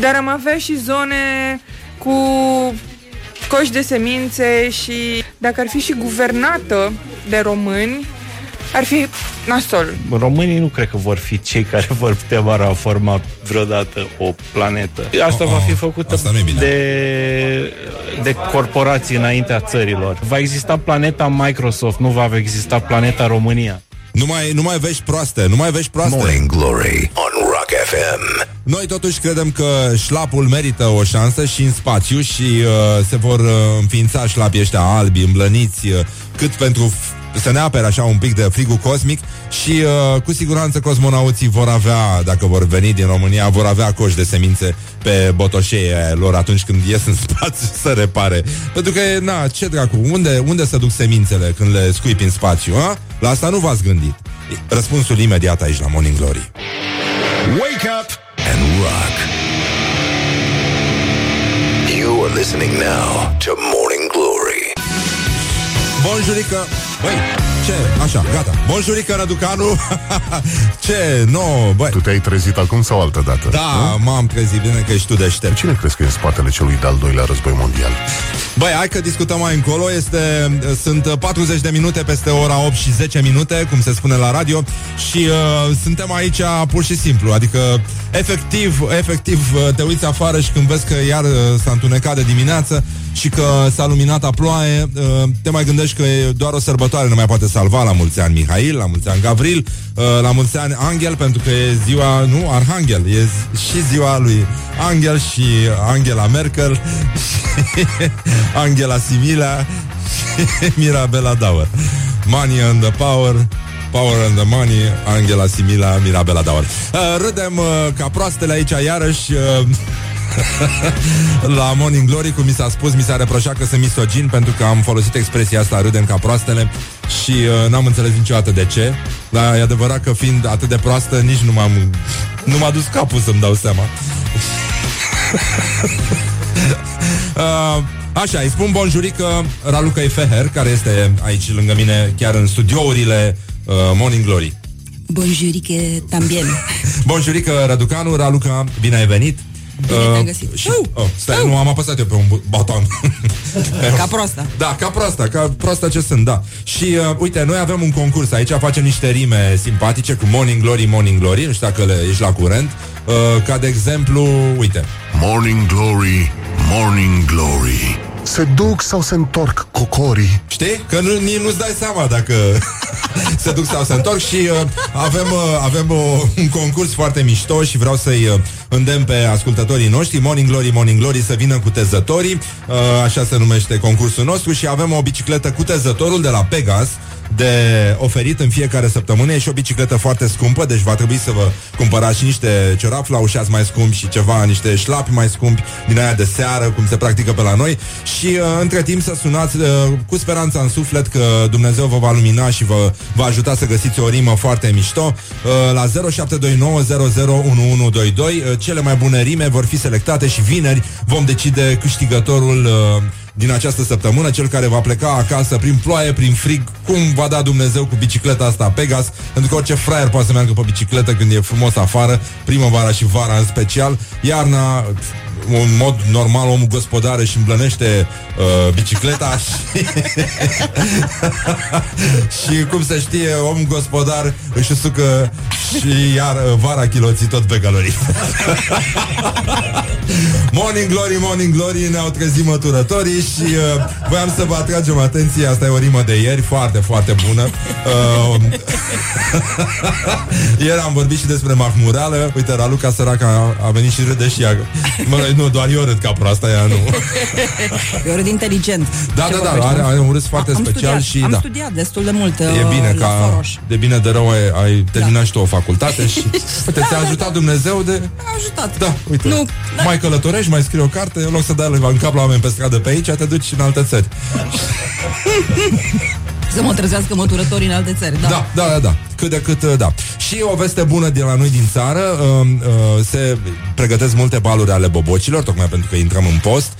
dar am avea și zone cu coși de semințe și dacă ar fi și guvernată de români, ar fi nasol. Românii nu cred că vor fi cei care [LAUGHS] vor putea forma vreodată o planetă. Asta oh, va fi făcută de, de corporații înaintea țărilor. Va exista planeta Microsoft, nu va exista planeta România. Nu mai, nu mai vești proaste, nu mai vești proaste. Morning Glory on Rock FM. Noi totuși credem că șlapul merită o șansă și în spațiu și uh, se vor uh, înființa șlapii ăștia albi, îmblăniți, uh, cât pentru să ne apere așa un pic de frigul cosmic și uh, cu siguranță cosmonauții vor avea, dacă vor veni din România, vor avea coși de semințe pe botoșeie lor atunci când ies în [LAUGHS] spațiu să repare. Pentru că, na, ce dracu, unde, unde să duc semințele când le scuipi în spațiu, a? La asta nu v-ați gândit. Răspunsul imediat aici la Morning Glory. Wake up and rock. You are listening now to Morning Glory. Bonjurică! Băi, ce? Așa, gata. Bonjurică, Răducanu! [LAUGHS] ce? Nu, no, băi. Tu te-ai trezit acum sau altă dată? Da, nu? m-am trezit, bine că ești tu deștept. Cine crezi că e în spatele celui de-al doilea război mondial? Băi, hai că discutăm mai încolo. Este, sunt 40 de minute peste ora 8 și 10 minute, cum se spune la radio, și uh, suntem aici pur și simplu. Adică, efectiv, efectiv, uh, te uiți afară și când vezi că iar uh, s-a întunecat de dimineață, și că s-a luminat a ploaie, uh, te mai gândești că e doar o sărbătoare, nu mai poate salva la mulți ani Mihail, la mulți ani Gavril, uh, la mulți ani Angel, pentru că e ziua, nu, Arhangel, e și ziua lui Angel și Angela Merkel și [LAUGHS] Angela Simila și [LAUGHS] Mirabela Dauer. Money and the power, Power and the Money, Angela Simila, Mirabela Dauer. Uh, râdem uh, ca proastele aici iarăși. Uh, [LAUGHS] la Morning Glory, cum mi s-a spus, mi s-a reproșat că sunt misogin pentru că am folosit expresia asta râdem ca proastele și uh, n-am înțeles niciodată de ce. Dar e adevărat că fiind atât de proastă, nici nu m-am nu m-a dus capul să-mi dau seama. [LAUGHS] uh, Așa, îi spun bonjurică Raluca Feher, care este aici lângă mine, chiar în studiourile uh, Morning Glory. Bonjurică tambien. bonjurică Raducanu, Raluca, bine ai venit. Bine uh, te-am găsit. Și, oh, stai, oh. nu, am apăsat eu pe un baton. [LAUGHS] ca proasta. Da, ca proasta, ca proasta ce sunt, da. Și uh, uite, noi avem un concurs aici, facem niște rime simpatice cu Morning Glory, Morning Glory, nu știu dacă le, ești la curent. Uh, ca de exemplu, uite. Morning Glory, Morning Glory. Se duc sau se întorc cocorii? Știi? Că nu, nici nu-ți dai seama dacă [LAUGHS] se duc sau se întorc și uh, avem, uh, avem uh, un concurs foarte mișto și vreau să-i uh, îndemn pe ascultătorii noștri, Morning Glory, Morning Glory, să vină cu tezătorii, uh, așa se numește concursul nostru și avem o bicicletă cu tezătorul de la Pegas, de oferit în fiecare săptămână. E și o bicicletă foarte scumpă, deci va trebui să vă cumpărați și niște ciorapi flaușați mai scumpi și ceva, niște șlapi mai scumpi din aia de seară, cum se practică pe la noi. Și uh, între timp să sunați uh, cu speranța în suflet că Dumnezeu vă va lumina și vă va ajuta să găsiți o rimă foarte mișto. Uh, la 0729001122 uh, cele mai bune rime vor fi selectate și vineri vom decide câștigătorul uh, din această săptămână, cel care va pleca acasă prin ploaie, prin frig, cum va da Dumnezeu cu bicicleta asta Pegas, pentru că orice fraier poate să meargă pe bicicletă când e frumos afară, primăvara și vara în special, iarna în mod normal omul gospodare și îmblănește uh, bicicleta [LAUGHS] și, [LAUGHS] și cum se știe, omul gospodar își usucă și iar uh, vara chiloții tot pe calorii. [LAUGHS] morning glory, morning glory, ne-au trezit măturătorii și uh, voiam să vă atragem atenție, asta e o rimă de ieri, foarte, foarte bună. Uh, ieri am vorbit și despre mahmureală, uite, Raluca săraca a, a venit și râde și ea. Mă, nu, doar eu râd ca proasta, ea nu. [LAUGHS] Eu râd inteligent. Da, da, da, are, are un râs foarte am special studiat, și am da. studiat destul de mult E uh, bine la ca Soros. de bine de rău ai, ai terminat da. și tu o facultate și [LAUGHS] uite, Da, ți-a da, ajutat Dumnezeu de... A ajutat. Da, uite, Nu, da. mai călătorești, mai scrii o carte, în loc să dai în cap la oameni pe stradă pe aici, te duci în alte țări. [LAUGHS] Să mă trezească măturătorii în alte țări. Da. Da, da, da, da. Cât de cât, uh, da. Și o veste bună de la noi din țară, uh, uh, se pregătesc multe baluri ale bobocilor, tocmai pentru că intrăm în post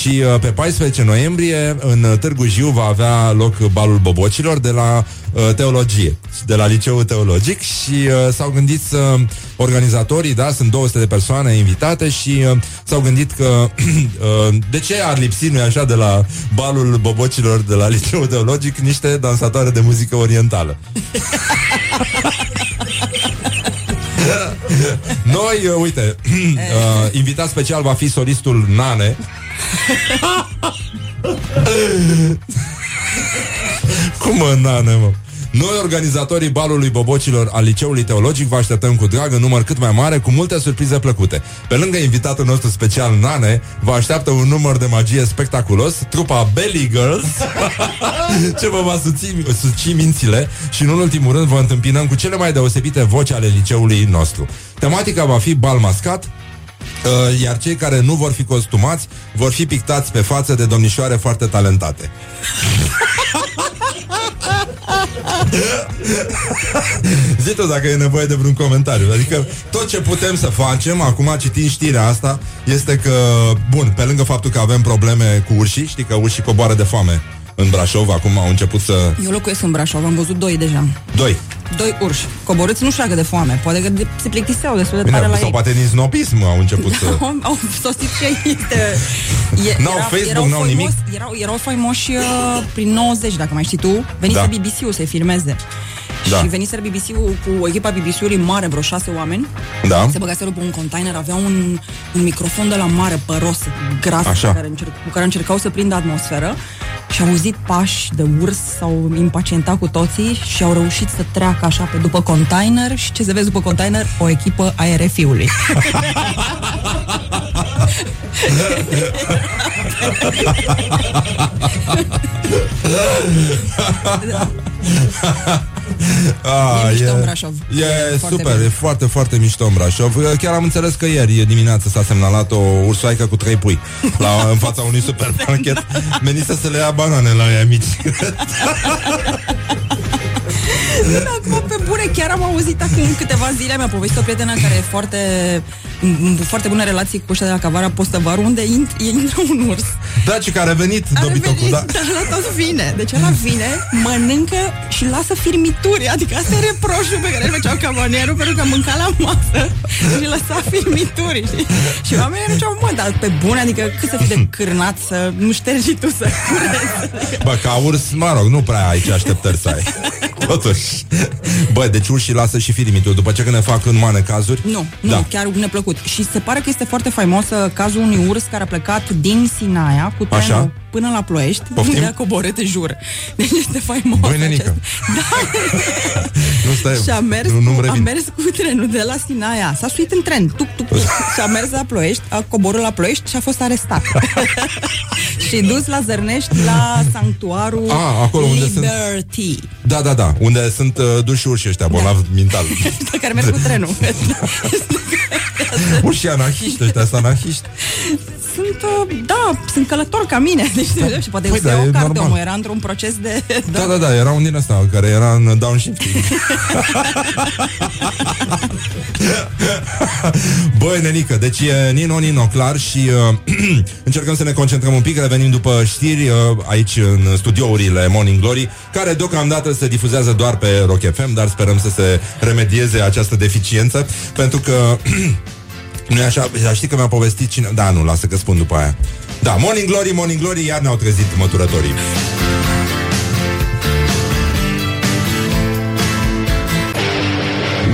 și uh, pe 14 noiembrie în Târgu Jiu va avea loc balul bobocilor de la uh, teologie, de la liceul teologic și uh, s-au gândit să organizatorii, da, sunt 200 de persoane invitate și uh, s-au gândit că [CLEARS THROAT] uh, de ce ar lipsi, nu așa, de la balul bobocilor de la liceul teologic niște dansatoare de muzică orientală. [LAUGHS] Noi, uh, uite, [CLEARS THROAT] uh, invitat special va fi solistul Nane. [LAUGHS] Cum mă, Nane, mă? Noi, organizatorii balului bobocilor al Liceului Teologic, vă așteptăm cu drag în număr cât mai mare, cu multe surprize plăcute. Pe lângă invitatul nostru special, Nane, vă așteaptă un număr de magie spectaculos, trupa Belly Girls, [LAUGHS] ce vă va suți, suci mințile și, în ultimul rând, vă întâmpinăm cu cele mai deosebite voci ale liceului nostru. Tematica va fi bal mascat, Uh, iar cei care nu vor fi costumați vor fi pictați pe față de domnișoare foarte talentate. [LAUGHS] Zi tu dacă e nevoie de vreun comentariu. Adică tot ce putem să facem, acum citind știrea asta, este că, bun, pe lângă faptul că avem probleme cu urșii, știi că urșii coboară de foame în Brașov, acum au început să... Eu locuiesc în Brașov, am văzut doi deja. Doi. Doi urși. Coborâți nu știu dacă de foame. Poate că de, se plictiseau destul de Bine, tare la sau ei. poate din snobism au început să... [LAUGHS] au, au sosit și ei. Este, [LAUGHS] e, N-au Facebook, erau n-au faimos- nimic? Erau, erau faimoși uh, prin 90, dacă mai știi tu. Venise Da. da. BBC-ul să-i filmeze. Da. Și venise BBC-ul cu echipa BBC-ului mare, vreo șase oameni. Da. Se băgaseră pe un container, avea un, un microfon de la mare, păros, gras, Așa. pe care încerc, cu care încercau să prindă atmosferă și au auzit pași de urs, s-au impacientat cu toții și au reușit să treacă așa pe după container și ce să vezi după container? O echipă a [LAUGHS] RFI-ului. Ah, E mișto în Brașov. E, E foarte super, bine. e foarte, foarte mișto în Brașov. Chiar am înțeles că ieri dimineață s-a semnalat o ursoaică cu trei pui la, în fața unui supermarket. Menise să le ia banane la ea mici. Acum, pe bune, chiar am auzit acum câteva zile, mi-a povestit o prietenă care e foarte, în foarte bună relație cu ăștia de la Cavara Postăvaru, unde int- intră un urs. Da, ce care a venit, A dobitocul, revenit, da. dar la tot vine. Deci ăla vine, mănâncă și lasă firmituri. Adică asta e reproșul pe care îl făceau cavanierul pentru că mânca la masă și lăsa firmituri. Știi? Și oamenii ziceau, mă, dar pe bune, adică cât să fii de [LAUGHS] cârnat să nu ștergi și tu să curezi. Bă, ca urs, mă rog, nu prea ai ce așteptări să ai. Totuși. Bă, deci urșii lasă și firimitul. După ce când ne fac în mane cazuri. Nu, nu, Da. da. chiar neplăcut. Și se pare că este foarte faimos uh, cazul unui urs care a plecat din Sinaia cu trenul. Așa. Până la Ploiești, Poftim? unde a coborât, te jur. Deci este faimoasă Băi, nenică. [LAUGHS] Nu stai, și a mers, nu, nu-mi cu, a revin. mers cu trenul de la Sinaia. S-a suit în tren, tuc, tuc, tuc. [LAUGHS] și a mers la Ploiești, a coborât la Ploiești și a fost arestat. [LAUGHS] și dus la Zărnești la sanctuarul Ah, acolo unde sunt- Liberty, Da, da, da, unde sunt uh, duși urși ăștia, bolnavi mental. pe care merg cu trenul. Urși anahiști ăștia, sunt anahiști. sunt, uh, da, sunt călători ca mine. Deci, da. și poate Păi păi da, da, e o carte, normal. omul era într-un proces de... Da, da, da, era un din ăsta care era în downshifting. [LAUGHS] Băi, nenică, deci e Nino, Nino, clar și uh, [CLEARS THROAT] încercăm să ne concentrăm un pic, revenim după știri uh, aici în studiourile Morning Glory, care deocamdată se difuzează doar pe Rock FM, dar sperăm să se remedieze această deficiență, pentru că [CLEARS THROAT] nu e așa, dar știi că mi-a povestit cine... Da, nu, lasă că spun după aia. Da, Morning Glory, Morning Glory, iar ne-au trezit măturătorii.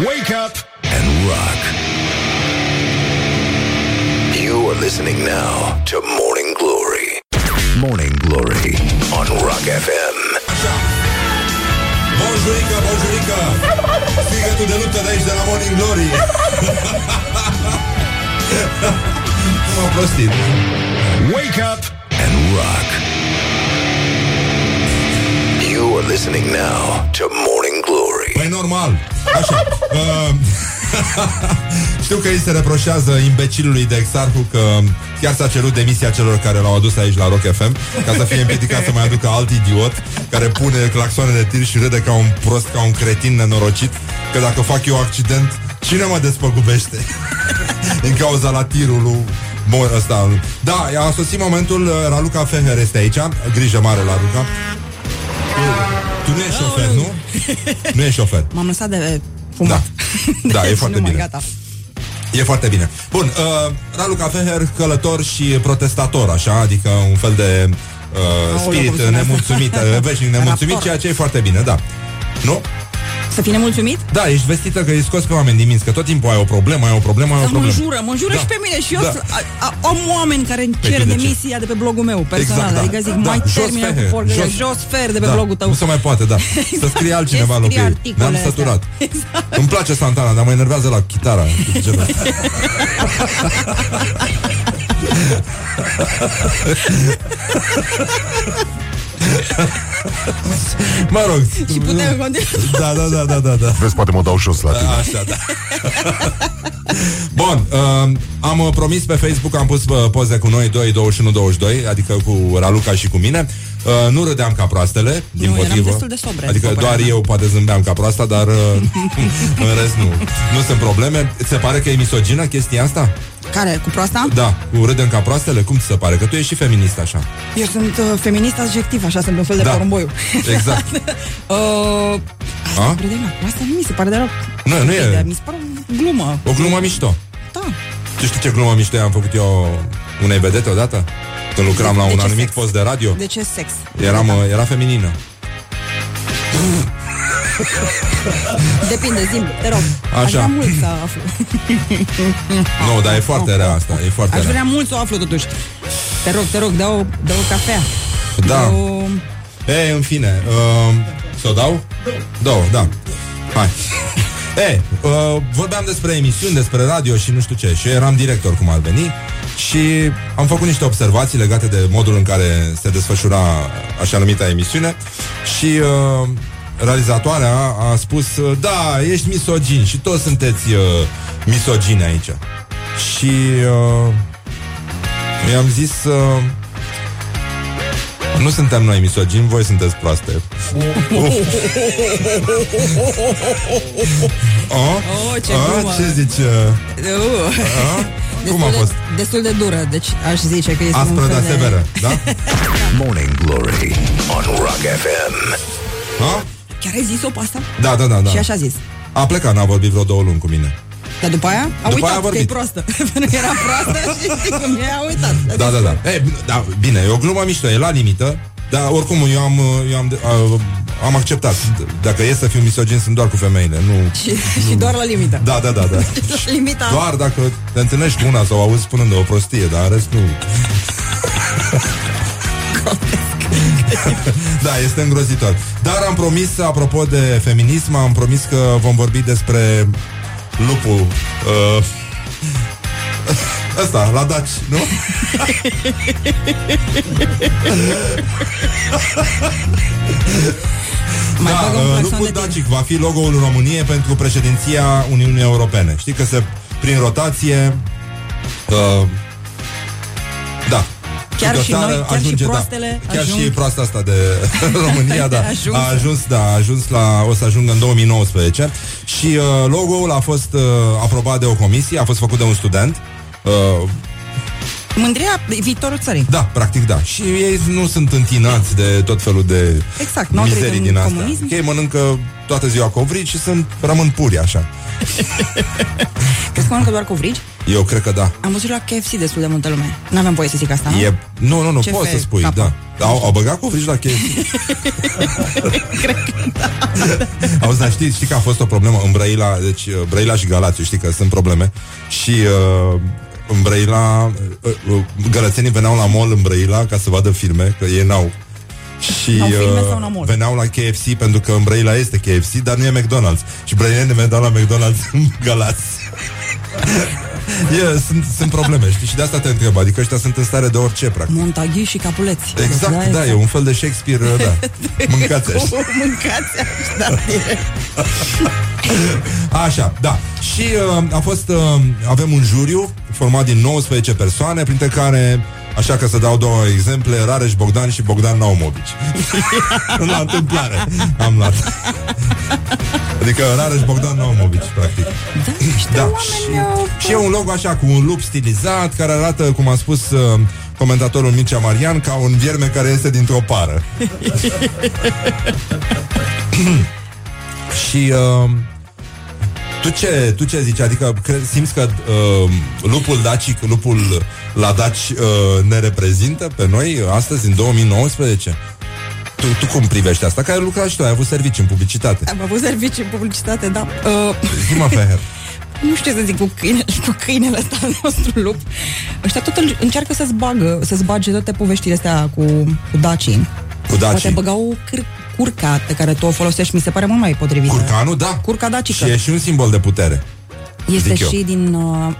Wake up and rock. You are listening now to Morning Glory. Morning Glory on Rock FM. Bonjurică, bonjurică Strigătul de luptă de aici de la Morning Glory [LAUGHS] M-am prostit Wake up and rock. You are listening now to Morning Glory. Păi normal Așa uh, [LAUGHS] [LAUGHS] Știu că îi se reproșează imbecilului de Exarhu Că chiar s-a cerut demisia celor care l-au adus aici la Rock FM Ca să fie împiedicat să mai aducă alt idiot Care pune claxoane de tir și râde ca un prost, ca un cretin nenorocit Că dacă fac eu accident Cine mă despăgubește? [LAUGHS] Din cauza la tirul lui Bun, ăsta. Da, a sosit momentul, uh, Raluca Feher este aici Grijă mare la Raluca Tu nu ești șofer, nu? Nu ești șofer [LAUGHS] M-am lăsat de fumat. [LAUGHS] Da, e Deci foarte nu mai bine. Gata. E foarte bine. Bun, uh, Raluca Feher, călător și protestator, așa, adică un fel de uh, Aoleu, spirit cum sună nemulțumit, asta? uh, veșnic [LAUGHS] nemulțumit, Raptor. ceea ce e foarte bine, da. Nu? Să fii nemulțumit? Da, ești vestită că îi scoți pe oameni din minți, că tot timpul ai o problemă, ai o problemă, ai o Să mă problemă. jură, mă jură Da. și pe mine și eu Da. să- a, a, am oameni care îmi Păi cer tu de ce? demisia de pe blogul meu personal. Exact, da. Adică zic, Da, mai jos termină fehe, cu porcăria, jos. jos, fer de pe Da, blogul tău. Nu se mai poate, da. [LAUGHS] Să scrie altcineva Ce în locul scrie ei. articolele Ne-am astea? săturat. [LAUGHS] Exact. Îmi place Santana, dar mă enervează la chitara. [LAUGHS] cu genul ăsta. Mă rog. Și putem continua. Da, da, da, da, da, da. Vezi, poate mă dau jos la tine. Așa, da. [LAUGHS] Bun, uh, am uh, promis pe Facebook, am pus uh, poze cu noi 2, 21, 22, adică cu Raluca și cu mine. Uh, nu râdeam ca proastele, din Nu, eram potrivă. destul de sobre, Adică după doar părerea eu poate zâmbeam ca proasta, dar uh, [LAUGHS] în rest nu. Nu sunt probleme. Ți se pare că e misogină chestia asta? Care? Cu proasta? Da, cu râdem ca proastele? Cum ți se pare? Că tu ești și feminist așa. Eu sunt uh, feminist adjectiv, așa sunt un fel de Da. porumboiu. [LAUGHS] Exact. [LAUGHS] uh, A? Râdem la proasta nu mi se pare deloc. Nu, nu e. Mi se pare o glumă. O glumă mișto. Da. Tu știi ce glumă mișto am făcut eu unei vedete odată? Când lucram la De un ce anumit sex? post de radio. De ce sex? Eram, uh, era feminină. Depinde, zi te rog. Aș Așa. vrea mult să aflu. Nu, dar e foarte rea asta, e foarte Aș rea. vrea mult să o aflu totuși. Te rog, te rog, dă o, dă o cafea. Da. Dă o... E, în fine, uh, să o dau? Două, da. Hai. [LAUGHS] E, uh, vorbeam despre emisiuni, despre radio și nu știu ce Și eram director, cum ar veni Și am făcut niște observații legate de modul în care se desfășura așa numita emisiune Și uh, realizatoarea a spus uh, Da, ești misogin și toți sunteți uh, misogini aici Și uh, i-am zis uh, nu suntem noi misogini, voi sunteți proaste. A? [LAUGHS] Oh, ce A? glumă. Ce zici? uh, Uh. A? [LAUGHS] Cum a Destul fost? De, destul de dură, deci aș zice că este Aspră, un fel dar de... severă, da? [LAUGHS] Morning Glory on Rock FM. A? Chiar ai zis-o pe asta? Da, da, da, da. Și așa a zis. A plecat, n-a vorbit vreo două luni cu mine. Dar după aia a După uitat aia a că e vorbit. proastă. [LAUGHS] Pentru că era proastă și știi [LAUGHS] cum e, a uitat. Da, da, da. E, da, bine, e o glumă mișto, e la limită, dar oricum eu am, eu am, a, am acceptat. Dacă e să fiu misogin, sunt doar cu femeile, nu... [LAUGHS] Și, și doar la limită. Da, da, da, da. La limita. Doar dacă te întâlnești cu una sau auzi spunând o prostie, dar în rest nu. [LAUGHS] da, este îngrozitor. Dar am promis, apropo de feminism, am promis că vom vorbi despre lupul uh, [LAUGHS] Asta, la Daci, nu? [LAUGHS] Mai da, bag un uh, claxon lupul de timp. Dacic va fi logo-ul României pentru președinția Uniunii Europene. Știi că se, prin rotație, uh, da, Chiar Știi și că o țară noi, chiar și proastele da. Chiar ajung- și proasta asta de [LAUGHS] România, da. [LAUGHS] Ajuns. A ajuns, da, a ajuns la, o să ajungă în 2019 și uh, logo-ul a fost uh, aprobat de o comisie, a fost făcut de un student. Uh, Mândria viitorul țării. da, practic da. Și ei nu sunt întinați de tot felul de Exact, n-au trăit mizerii în din astea. comunism. Ei mănâncă toată ziua covrici și sunt, rămân puri așa. [LAUGHS] Crezi că mănâncă doar covrigi? Eu cred că da. Am văzut la KFC destul de multă lume. N-aveam voie să zic asta, nu? E, nu, nu, nu, Ce poți fel să spui, capă? da. Au, au băgat covrici la KFC? [LAUGHS] [LAUGHS] Auzi, dar știți, știi că a fost o problemă în Brăila, deci uh, Brăila și Galațiu, știi că sunt probleme și uh, în Brăila uh, uh, gălățenii veneau la mall în Brăila ca să vadă filme, că ei n-au și N-au filme uh, sau n-au mall? veneau la KFC pentru că în Brăila este KFC, dar nu e McDonald's. Și brăilenii veneau la McDonald's [LAUGHS] în Galați. e, sunt, sunt probleme, știi? Și de asta te întreb. Adică ăștia sunt în stare de orice, practic. Montaghi și capuleți. Exact, Deci, da, e un fel de Shakespeare, da. [LAUGHS] Mâncați Cu- așa. Mâncați așa, da, direct. [LAUGHS] [COUGHS] Așa, da. Și uh, a fost, uh, avem un juriu format din 19 persoane, printre care, așa că să dau două exemple, Rareș Bogdan și Bogdan Naumovici. [LAUGHS] La întâmplare am luat. Adică Rareș Bogdan Naumovici, practic. Da, niște Da, oameni... uh, Și e un logo așa cu un lup stilizat care arată, cum a spus uh, comentatorul Mircea Marian, ca un vierme care este dintr-o pară. [LAUGHS] și uh, tu ce, tu ce zici? Adică cre- simți că uh, lupul dacic, lupul la daci uh, ne reprezintă pe noi astăzi, în 2019? Tu, tu cum privești asta? Că ai lucrat și tu, ai avut servicii în publicitate. Am avut servicii în publicitate, da. Uh, Zi-mă, Feher. [LAUGHS] nu știu ce să zic cu câinele, cu câinele ăsta al nostru lup. Ăștia tot îl- încearcă să-ți bagă, să-ți bage toate poveștile astea cu, cu dacii. Cu Poate dacii. băgau câr- curca pe care tu o folosești, mi se pare mult mai potrivită. Curcanul, da. Curca dacică. Și e și un simbol de putere. Este zic eu. și din uh,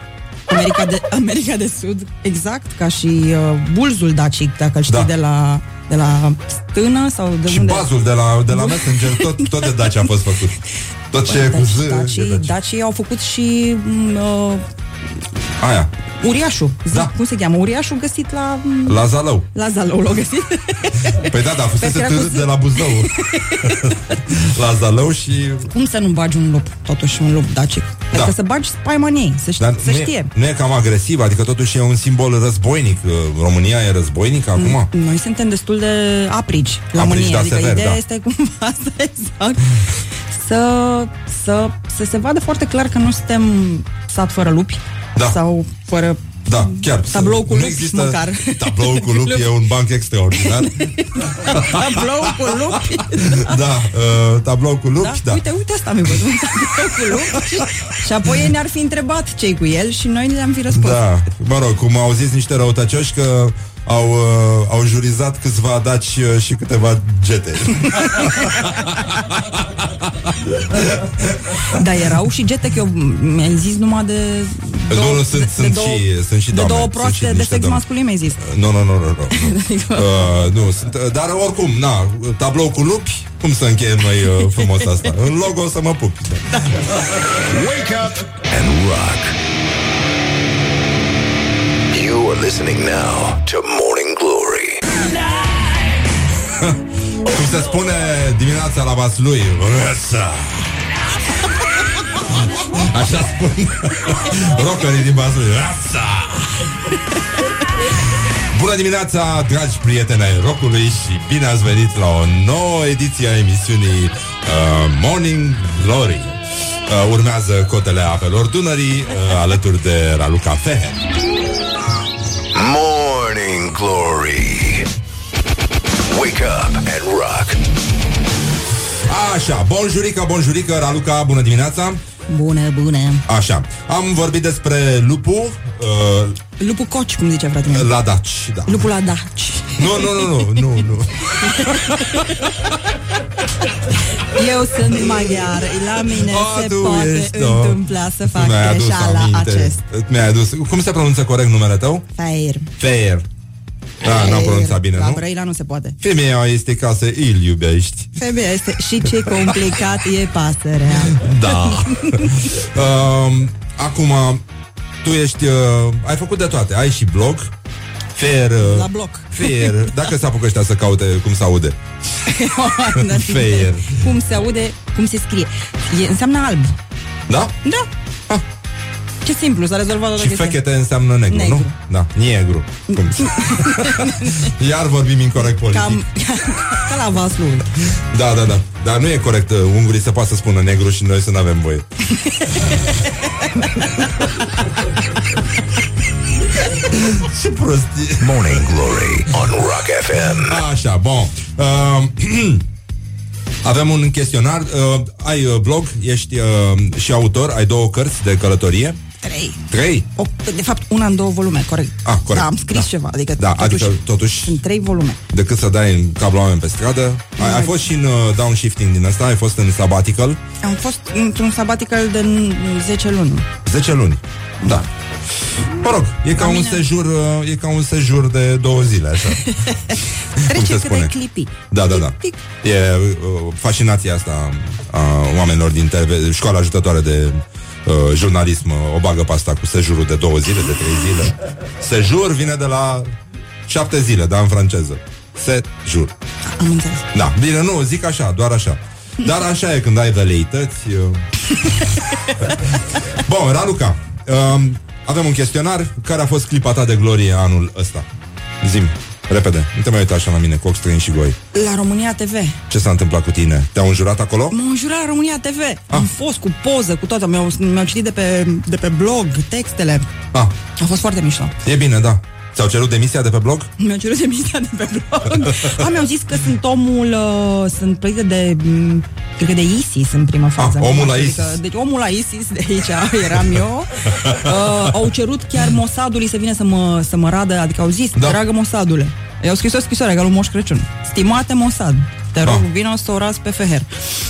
America, de, [LAUGHS] America de Sud, exact, ca și uh, bulzul dacic, dacă îl știi Da. de la de la stână sau de Și unde? bazul de la, de la [LAUGHS] Messenger, tot, tot de Dacia a fost făcut. Tot ce e cu Deci, Z, e dacii, Dacia. dacii au făcut și mm, uh, Aia, uriașul. Zic, Da. Cum se cheamă? Uriașul găsit la... mm, la Zalău. La Zalău l-au găsit. [LAUGHS] Păi da, dar fusese Peștera cu târât Z. de la Buzău. [LAUGHS] la Zalău și... Cum să nu bagi un lup, totuși, un lup dacic? Da. Adică să bagi spaima în ei, să, ș- Dar să nu, știe. e, nu e cam agresiv, adică totuși e un simbol războinic. România e războinică acum? Noi suntem destul de aprigi la Aprigi, mânie, da, adică sever, ideea da. este cumva [LAUGHS] asta exact. Să, să, să se vadă foarte clar că nu suntem sat fără lupi Da. sau fără Da, chiar. Tablou cu nu lupi există măcar. Tablou cu lupi [LAUGHS] e un banc extraordinar. [LAUGHS] tablou cu lupi. da, uh, tablou cu lupi, da. Uite, uite asta mi-a văzut, un [LAUGHS] tablou cu lupi. și apoi ei ne-ar fi întrebat cei cu el și noi le-am fi răspuns. Da, mă rog, cum au zis niște răutăcioși că au, uh, au jurizat câțiva daci uh, și câteva gete. Dar erau și gete, că eu mi-ai zis numai de nu, nu, sunt, de, sunt, de două, și, sunt și de doamne. două sunt și proaste de niște sex doamne. masculin mi-ai zis. Nu, nu, nu, nu, nu. [LAUGHS] uh, nu sunt, uh, dar oricum, na, tablou cu lupi, cum să încheiem noi uh, frumos asta? [LAUGHS] În logo o să mă pup. Wake up and rock. You are listening now to Morning Glory. [LAUGHS] Cum se spune dimineața la Vaslui Răsa [LAUGHS] Așa spun [LAUGHS] Rockerii din Vaslui Răsa Bună dimineața, dragi prieteni ai rockului și bine ați venit la o nouă ediție a emisiunii uh, Morning Glory. Uh, urmează cotele apelor Dunării uh, alături de Raluca Feher. Morning Glory. Wake up and rock. Așa, bonjurică, bonjurică, Raluca, bună dimineața! Bună, bună. Așa, am vorbit despre lupul uh, Lupul coci, cum zicea fratele meu. la Daci, da. Lupul la daci. Nu, nu, nu, nu, nu, nu. [LAUGHS] Eu sunt maghiar, la mine A, se tu poate ești, da. întâmpla să fac Mi-ai adus greșeala aminte. acest. Mi-ai adus. Cum se pronunță corect numele tău? Fair. Fair. Da, n-am pronunțat bine, La nu? Brăila nu se poate. Femeia este ca să îl iubești. Femeia este și ce [LAUGHS] complicat e pasărea. Da. [LAUGHS] um, acum, tu ești... Uh, ai făcut de toate. Ai și blog. Fair. Uh, La bloc. Fair. Dacă se apucă ăștia să caute cum se aude. [LAUGHS] Fair. Cum se aude, cum se scrie. E, înseamnă alb. Da? Da. Ah. Ce simplu, s-a rezolvat toată Și chestia. fechete înseamnă negru, Negru. nu? Da, negru. Cum? [LAUGHS] Iar vorbim incorrect politic. Cam, [LAUGHS] ca la vaslul. Da, da, da. Dar nu e corect. uh, Ungurii se poate să spună negru și noi să nu avem voie. [LAUGHS] Ce prostie. Morning Glory on Rock FM. Așa, bun. Uh, [CLEARS THROAT] avem un chestionar. Uh, ai uh, blog, ești uh, și autor, ai două cărți de călătorie. Trei. Trei? O, de fapt, una în două volume, corect. Ah, corect. Da, am scris Da. ceva, adică, Da, totuși, adică totuși sunt trei volume. decât să dai în cablu oameni pe stradă. Ai, ai fost și în uh, downshifting din asta, ai fost în sabbatical. Am fost într-un sabbatical de n- 10 luni. 10 luni. Da. Mă rog, e ca, La un mine- sejur, uh, e ca un sejur de două zile, așa. [LAUGHS] Trece se cât spune? de clipi. Da, da, da. E uh, fascinația asta a oamenilor din TV, școala ajutătoare de uh, jurnalism uh, o bagă pe asta cu sejurul de două zile, de trei zile. Sejur vine de la șapte zile, da, în franceză. Sejur. Am înțeles. Da, bine, nu, zic așa, doar așa. Dar așa e când ai veleități. Eu... [LAUGHS] Bun, Raluca, um, avem un chestionar. Care a fost clipa ta de glorie anul ăsta? Zim, repede. Nu te mai uita așa la mine, cu ochi străini și goi. La România TV. Ce s-a întâmplat cu tine? Te-au înjurat acolo? M-au înjurat la România TV. Ah. Am fost cu poză, cu toate. Mi-au, mi-au citit de pe, de pe blog, textele. Ah, A fost foarte mișto. e bine, da. Ți-au cerut demisia de pe blog? Mi-au cerut demisia de pe blog. Am [LAUGHS] mi-au zis că sunt omul, uh, sunt plătită de, m, cred că de ISIS în prima fază. omul Nu la știu, ISIS. Adică, deci omul la ISIS, de aici eram eu. [LAUGHS] Uh, au cerut chiar Mossadului să vină să mă, să mă radă, adică au zis, da. dragă Mossadule. I-au scris o scrisoare ca lui Moș Crăciun. Stimate Mossad, te rog, Ah. vină să o raz pe Feher.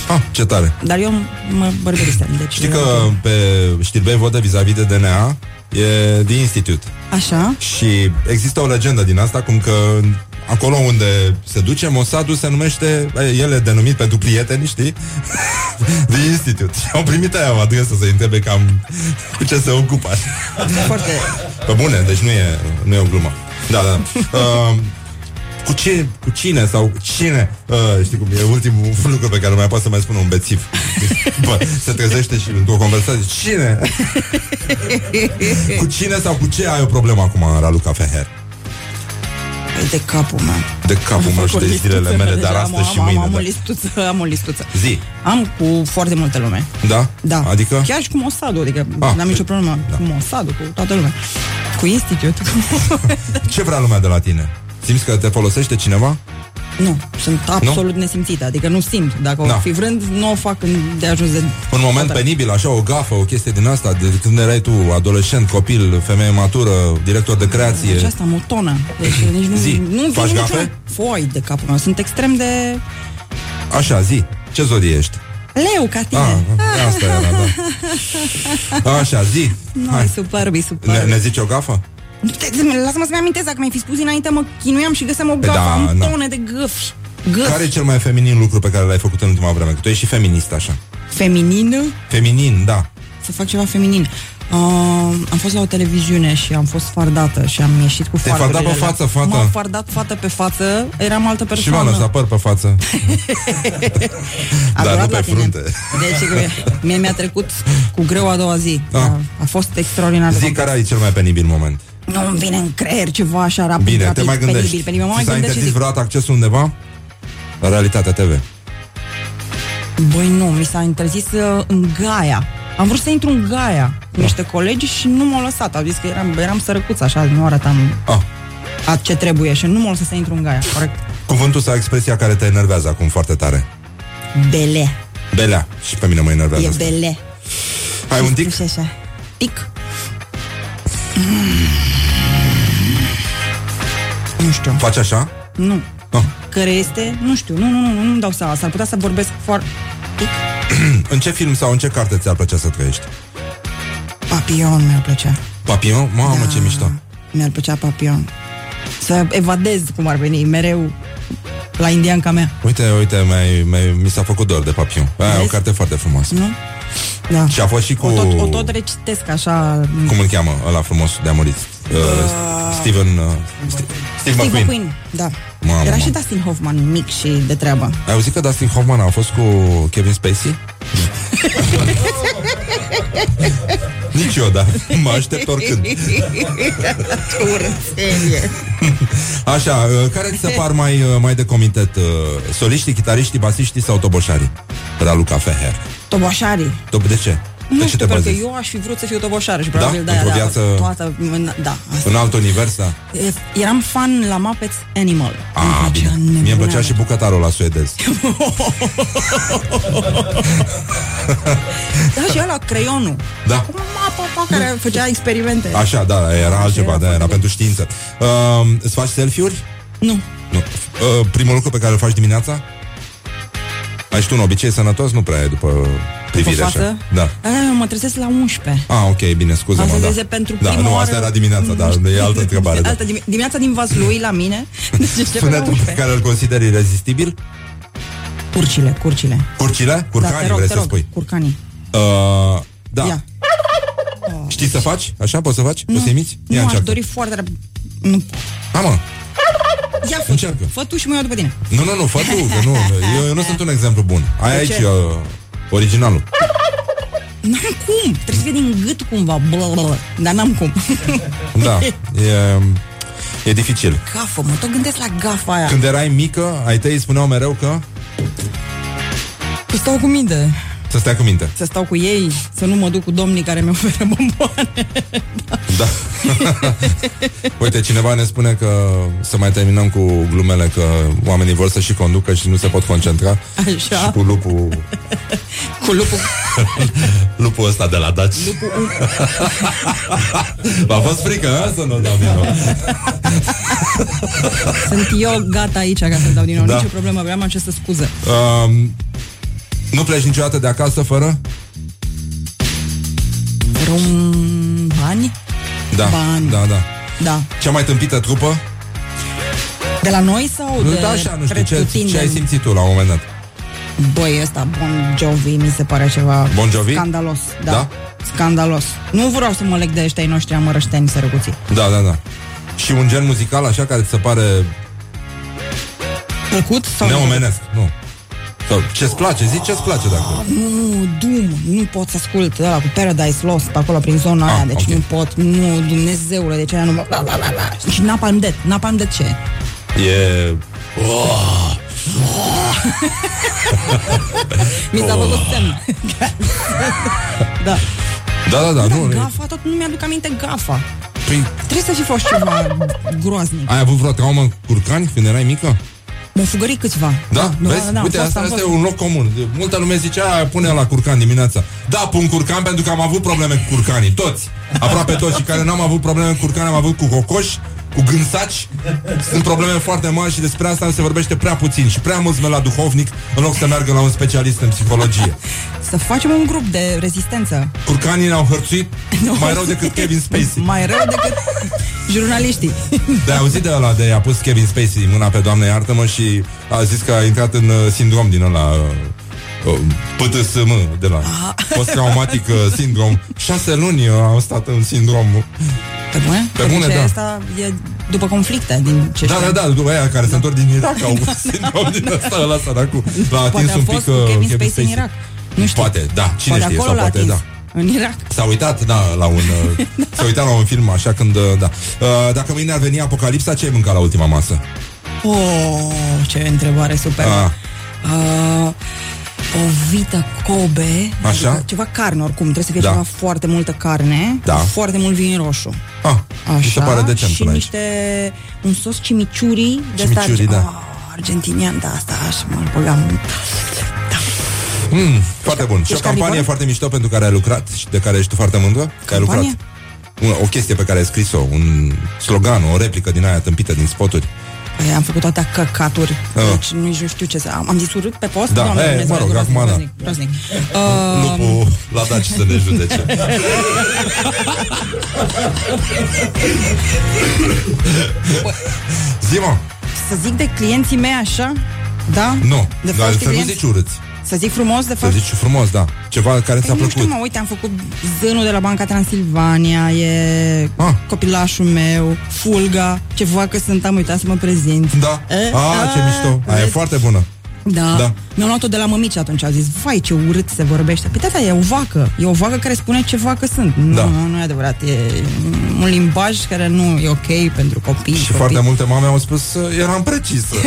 Ah, ce tare. Dar eu mă bărberisem, deci... Știi că pe știrbei vodă vis-a-vis de DNA e The Institute. Așa? Și există o legendă din asta, cum că acolo unde se duce, Mossadul se numește, el e denumit pentru prieteni, știi? [LAUGHS] The Institute. Și au primit aia o adresă să-i întrebe cam cu ce se ocupă. Foarte... Pe bune, deci nu e, nu e o glumă. Da, da. Uh, [LAUGHS] cu ce, cu cine sau cine uh, Știi cum e ultimul lucru pe care mai poate să mai spună un bețiv [LAUGHS] Bă, Se trezește și într-o conversație Cine? cu cine sau cu ce ai o problemă acum Raluca Feher? De capul meu. De capul meu și de zilele mele Dar Deja astăzi am, și am, mâine am, o da. listuță, am o listuță. Zi, Am cu foarte multă lume. da? Da. Adică? Chiar și cu Mossadul, adică Ah, n-am nicio problemă. Da. Cu Mossadul, cu toată lumea. Cu Institute. Ce vrea lumea de la tine? Simți că te folosește cineva? nu, sunt absolut nu? nesimțită. Adică nu simt. Dacă Da. o fi vrând, nu o fac când de ajuns de... Un moment penibil, așa, o gafă, o chestie din asta De când erai tu adolescent, copil, femeie matură Director de creație Deci asta, motonă. Deci [CLEARS THROAT] nici nu... Zi, nu vin faci niciodată. gafe? Foi de capul meu. Sunt extrem de... Așa, zi, ce zodie ești? Leu ca tine. Ah, asta era, da [LAUGHS] Așa, zi Nu, Hai. e superb, e Ne, superb. ne zici o gafă? Lasă-mă să-mi amintesc, dacă mi-ai fi spus dinainte, mă chinuiam și găseam o Păi gafă, da, am da. tone de găfi. Găfi. Care e cel mai feminin lucru pe care l-ai făcut în ultima vreme? Că tu ești și feminist, așa Feminină? Feminin, da Să fac ceva feminin. Uh, am fost la o televiziune și am fost fardată și am ieșit cu Te-ai fardurile fardat pe alea. față, fată? M-am fardat fată pe față, eram altă Și persoană. m-a lăsat păr pe față [LAUGHS] A Dar durat nu la pe tine. frunte Deci că mie mi-a trecut cu greu a doua zi. Ah. A, a fost extraordinar. de Zi complex. care ai cel mai penibil moment Nu îmi vine în creier ceva așa rapid, Bine, rapid, te mai gândești penibil, penibil. Mă Ți mai s-a gândesc și interzis zic, vreodată accesul undeva? La Realitatea TV băi nu, mi s-a interzis uh, în Gaia. Am vrut să intru în Gaia cu niște colegi și nu m-au lăsat. Au zis că eram, eram sărăcuț așa, nu arătam ah. a ce trebuie și nu m-au lăsat să intru în Gaia, corect. Cuvântul sau expresia care te enervează acum foarte tare Bele. Belea Și pe mine mă enervează E asta. bele. Ai un tic? Și așa. Tic. Faci așa? Nu. Care este, nu știu, nu, nu, nu, nu, nu-mi dau seama. S-ar putea să vorbesc foarte... [CLEARS THROAT] în ce film sau în ce carte ți-ar plăcea să trăiești? Papion mi-ar plăcea. Papion? Mamă, ce mișto. Mi-ar plăcea Papion. Să evadez cum ar veni, mereu la indianca mea. Uite, uite, mai, mai, mi s-a făcut dor de Papion. Aia e o Vezi? carte foarte frumoasă. Nu? Da. Și a fost și cu... O tot, o tot recitesc așa... Cum îl cheamă ăla frumos de a murit? Uh, Steven... Uh, Sti- Steve Steve McQueen. McQueen, da. Mamă, Era mamă. și Dustin Hoffman mic și de treabă. Ai auzit că Dustin Hoffman a fost cu Kevin Spacey? [LAUGHS] Nici eu, da. Mă aștept oricând. [LAUGHS] Ce urățenie. [LAUGHS] Așa, uh, care ți se par mai, uh, mai de comitet? uh, Soliștii, chitariștii, basiștii sau toboșarii? Raluca Feher. Toboșarii. Top, de ce? Nu de ce știu, te pentru că bazezi? eu aș fi vrut să fiu toboșară și Da? probabil de Într-o aia, viață- da, toată, în- da, asta. În alt univers, da? E- Eram fan la Muppets Animal. Ah, bine. Mie îmi plăcea și bucătarul la suedez. [LAUGHS] Da, și ăla, creionul. Da. Cu mapa pa, care făcea experimente. Așa, da, era altceva, era da, era foarte pentru știință. Uh, îți faci selfie-uri? Nu. Nu. Uh, primul lucru pe care îl faci dimineața? Ai și tu un obicei sănătos? Nu prea e după privire față? așa. Da. A, mă trezesc la 11. Ah, ok, bine, scuză-mă, Asta da. este pentru da, prima nu, oară- asta era dimineața, dar e altă [LAUGHS] întrebare. Da. Altă dimi- dimineața din Vaslui la mine. [LAUGHS] Deci începe la Sunetul pe 11. care îl consideri irezistibil? Curcile, curcile. Curcile? Curcanii, da, te rog, vrei te să rog, spui? Curcanii. Uh, da. Ia. Știi să faci? Așa poți să faci? Poți să imiți? Nu, Ia aș încearcă. dori foarte tare. Nu. Ha, mă. Ia, fă, Încearcă. fă tu și mă iau după tine. Nu, nu, nu, fă tu, că nu. Eu, eu nu sunt un exemplu bun. Ai De aici ce? uh, originalul. N-am cum. Trebuie să fie din gât cumva. Bla, bla, bla. Dar n-am cum. Da, e, e dificil. Gafă, mă tot gândesc la gafa aia. Când erai mică, ai tăi spuneau mereu că Să stau cu minte. Să stai cu minte. Să stau cu ei, să nu mă duc cu domnii care mi oferă bomboane. Da. [LAUGHS] Uite, cineva ne spune că să mai terminăm cu glumele că oamenii vor să și conducă și nu se pot concentra. Așa. Și cu lupul, [LAUGHS] Cu lupul. [LAUGHS] lupul ăsta de la Daci. Lupul V-a fost frică, a? Să nu dau din nou. Sunt eu gata aici ca să dau din nou. Da. Da. Nicio problemă, vreau am ce să scuză. Um, nu pleci niciodată de acasă fără? Rum... Bani? Da, Bani. da, da. Da. Cea mai tâmpită trupă? De la noi sau de Da, așa, nu știu, ce, pretutindeni? ce ai simțit tu la un moment dat? Băi, ăsta Bon Jovi mi se pare ceva Bon Jovi? scandalos. Da. Da? Scandalos. Nu vreau să mă leg de ăștia ai noștri amărășteni sărăcuții. Da, da, da. Și un gen muzical așa care ți se pare Plăcut? Sau neomenesc, nu. Sau ce-ți place, zi ce-ți place dacă... Nu, Doom, nu pot să ascult ăla cu Paradise Lost pe acolo prin zona Ah, aia, deci ok. nu pot, nu, Dumnezeule, deci aia nu mă... Bla, bla, bla, bla. Și Napalm Death, Napalm Death ce? E... [LAUGHS] Mi s-a făcut semn. [LAUGHS] da. Da, da, da, Da, nu... gafa, tot nu mi-aduc aminte gafa. Păi, Trebuie să fi fost ceva [LAUGHS] groaznic. ai avut vreo traumă cu curcani când erai mică? M-au fugărit câțiva. Da, da, vezi? da, am Uite, fost, asta, am asta e fost. un loc comun. Multă lume zicea, pune la curcan dimineața. Da, pun curcan pentru că am avut probleme cu curcanii. Toți. Aproape toți. Și care n-am avut probleme cu curcani, am avut cu cocoși, cu gânsaci. Sunt probleme foarte mari și despre asta se vorbește prea puțin. Și prea mulți merg la duhovnic în loc să meargă la un specialist în psihologie. [LAUGHS] Să facem un grup de rezistență. Curcanii ne-au hărțuit [LAUGHS] mai rău decât Kevin Spacey. Mai rău decât [LAUGHS] jurnaliștii. De auzit de ăla de a pus Kevin Spacey mâna pe doamne iartă-mă și a zis că a intrat în uh, sindrom din ăla uh, uh, PTSM de la post-traumatic uh, sindrom. Șase luni uh, am stat în sindrom. Pe bune? Pe bune, deci da. asta e după conflicte din ce Da, știu. da, da, după aia care se întorc din Irak au sindrom din ăsta, ăla săracul. L-a atins Poate a un fost pic cu uh, Kevin Spacey în Irak. Nu știu. Poate, da, cine poate știe, acolo sau l-a poate, atins. da. În Irak. S-a uitat, da, la un... Uh, [LAUGHS] s-a uitat la un film așa când, uh, da. Uh, dacă mâine ar veni apocalipsa, ce ai mâncat la ultima masă? Oh, ce întrebare super. Ah. Uh, o vită Kobe, Așa? adică ceva carne oricum, trebuie să fie Da. ceva foarte multă carne, Da. foarte mult vin roșu. Ah, Așa, mi se pare decent și până aici. niște, un sos chimichurri de Chimichurri, asta, da. oh, argentinian, da, asta aș mă băgam. Mm, foarte bun. Și o ești campanie carnivor? foarte mișto pentru care ai lucrat și de care ești foarte mândră. Că ai lucrat. Campanie? Un, o chestie pe care ai scris-o, un slogan, o replică din aia tâmpită din spoturi. Păi, am făcut toate căcaturi. Ah. Deci nici nu știu ce să... Am, am zis urât pe post? Da, Doamne e, Dumnezeu, mă rog, groaznic, acum da. groaznic, groaznic. Uh, Lupul l-a dat și să ne judece. [LAUGHS] Zi-mă! să zic de clienții mei așa? Da? Nu, De dar foști să nu clienți? zici urâți. Să zic frumos, de Să fapt? zici frumos, da. Ceva care ți-a Păi, nu plăcut. știu, mă, uite, am făcut zânul de la Banca Transilvania, e Ah. copilașul meu, Fulga, ce vacă sunt, am uitat să mă prezint. Da. E, Ah, ce mișto. Aia e vezi? foarte bună. Da. Da. Mi-am luat-o de la mămici atunci, au zis, vai ce urât se vorbește. Păi tata, e o vacă, e o vacă care spune ce vacă sunt. Da. Nu, nu e adevărat, e un limbaj care nu e ok pentru copii. Și copii. foarte multe mame au spus uh, eram precisă. [LAUGHS]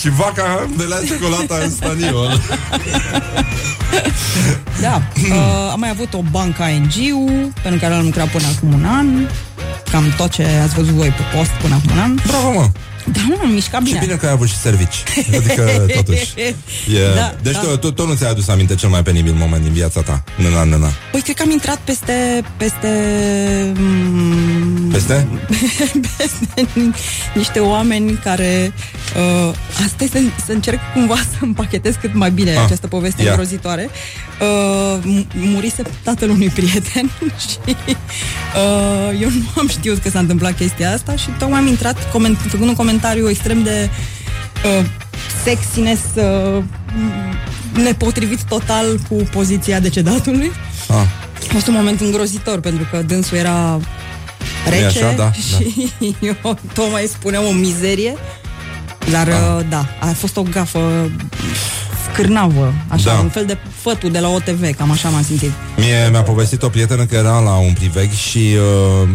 și vaca de la ciocolata în staniol. Da. uh, am mai avut o bancă ING-ul, pentru care am lucrat până acum un an. Cam tot ce ați văzut voi pe post până acum un an. Bravo, mă! Da, mă, am mișcat Și bine. bine că ai avut și servici. Adică, [LAUGHS] totuși. E... Da, deci da. tu, tu, tu nu ți-ai adus aminte cel mai penibil moment din viața ta. Năna, năna. Păi cred că am intrat peste peste mm, Peste? [LAUGHS] peste niște oameni care uh, asta e să, să încerc cumva să împachetez cât mai bine Ah, această poveste ia. îngrozitoare. Uh, m- murise tatăl unui prieten [LAUGHS] și uh, eu nu am știut că s-a întâmplat chestia asta și tocmai am intrat coment- făcând un comentariu extrem de uh, sexiness uh, nepotrivit total cu poziția decedatului. Ah. A fost un moment îngrozitor pentru că dânsul era E rece așa, da, [LAUGHS] și [LAUGHS] eu tocmai spuneam o mizerie, dar ah. da, a fost o gafă cârnavă, așa, Da. un fel de fătul de la OTV, cam așa m-am simțit. Mie mi-a povestit o prietenă că era la un priveg și uh,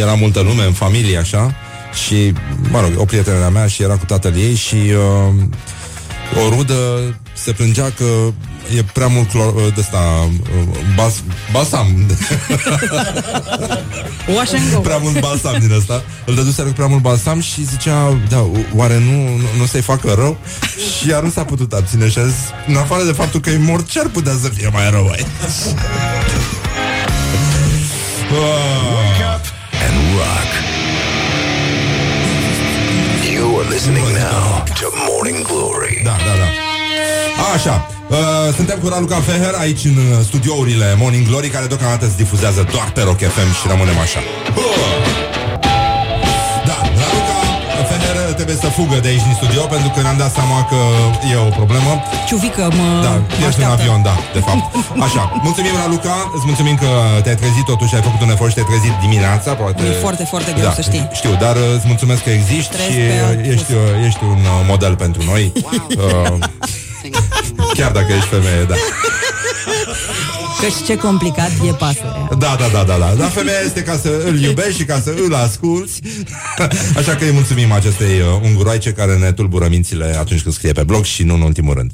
era multă lume în familie, așa, și, mă rog, o prietenă a mea și era cu tatăl ei și uh, o rudă se plângea că e prea mult clor, uh, de ăsta, uh, bas, balsam. [LAUGHS] Wash and go. prea mult balsam din ăsta. Îl dăduseră cu prea mult balsam și zicea, da, oare nu, nu, nu să-i facă rău? Și ea nu s-a putut abține și a zis, în afară de faptul că e mort, ce ar putea să fie mai rău aici? [LAUGHS] Wake up and rock. You are listening now to Morning Glory. Da, da, da. Așa, uh, suntem cu Raluca Feher aici în uh, studiourile Morning Glory care deocamdată se difuzează doar pe Rock FM și rămânem așa. Uh! Da, Raluca Feher trebuie să fugă de aici din studio pentru că ne-am dat seama că e o problemă. Ciuvică, mă, Da, mă ești în așteaptă. avion, da, de fapt. Așa, mulțumim, Raluca, îți mulțumim că te-ai trezit, totuși ai făcut un efort și te-ai trezit dimineața, poate... E foarte, foarte greu, să știi. Știu, dar uh, îți mulțumesc că existi Stres și pe alt uh, ești, uh, ești un uh, model pentru noi. Uh, chiar dacă ești femeie, da. [LAUGHS] Că și ce complicat e pasărea. Da, da, da, da, da. Dar femeia este ca să îl iubești și ca să îl asculți. [LAUGHS] Așa că îi mulțumim acestei uh, unguroaice care ne tulbură mințile atunci când scrie pe blog și nu în ultimul rând.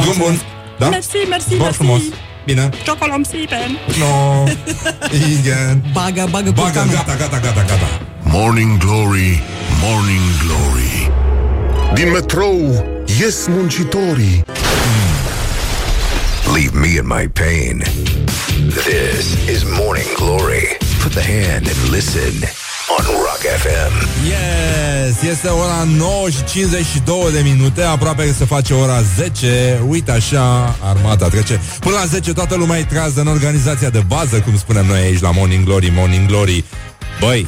Drum bun. Da? Merci, merci, Bun merci. frumos. Bine. Ciocolom sipen. No. Igen. Bagă, bagă, Bagă, porcanul. gata, gata, gata, gata. Morning Glory, Morning Glory Din metrou ies muncitorii Leave me in my pain. This is Morning Glory. Put the hand and listen on Rock FM. Yes, este ora 9 și 52 de minute Aproape că se face ora 10 Uite așa, armata trece Până la 10 toată lumea e trează în organizația de bază Cum spunem noi aici la Morning Glory Morning Glory Băi,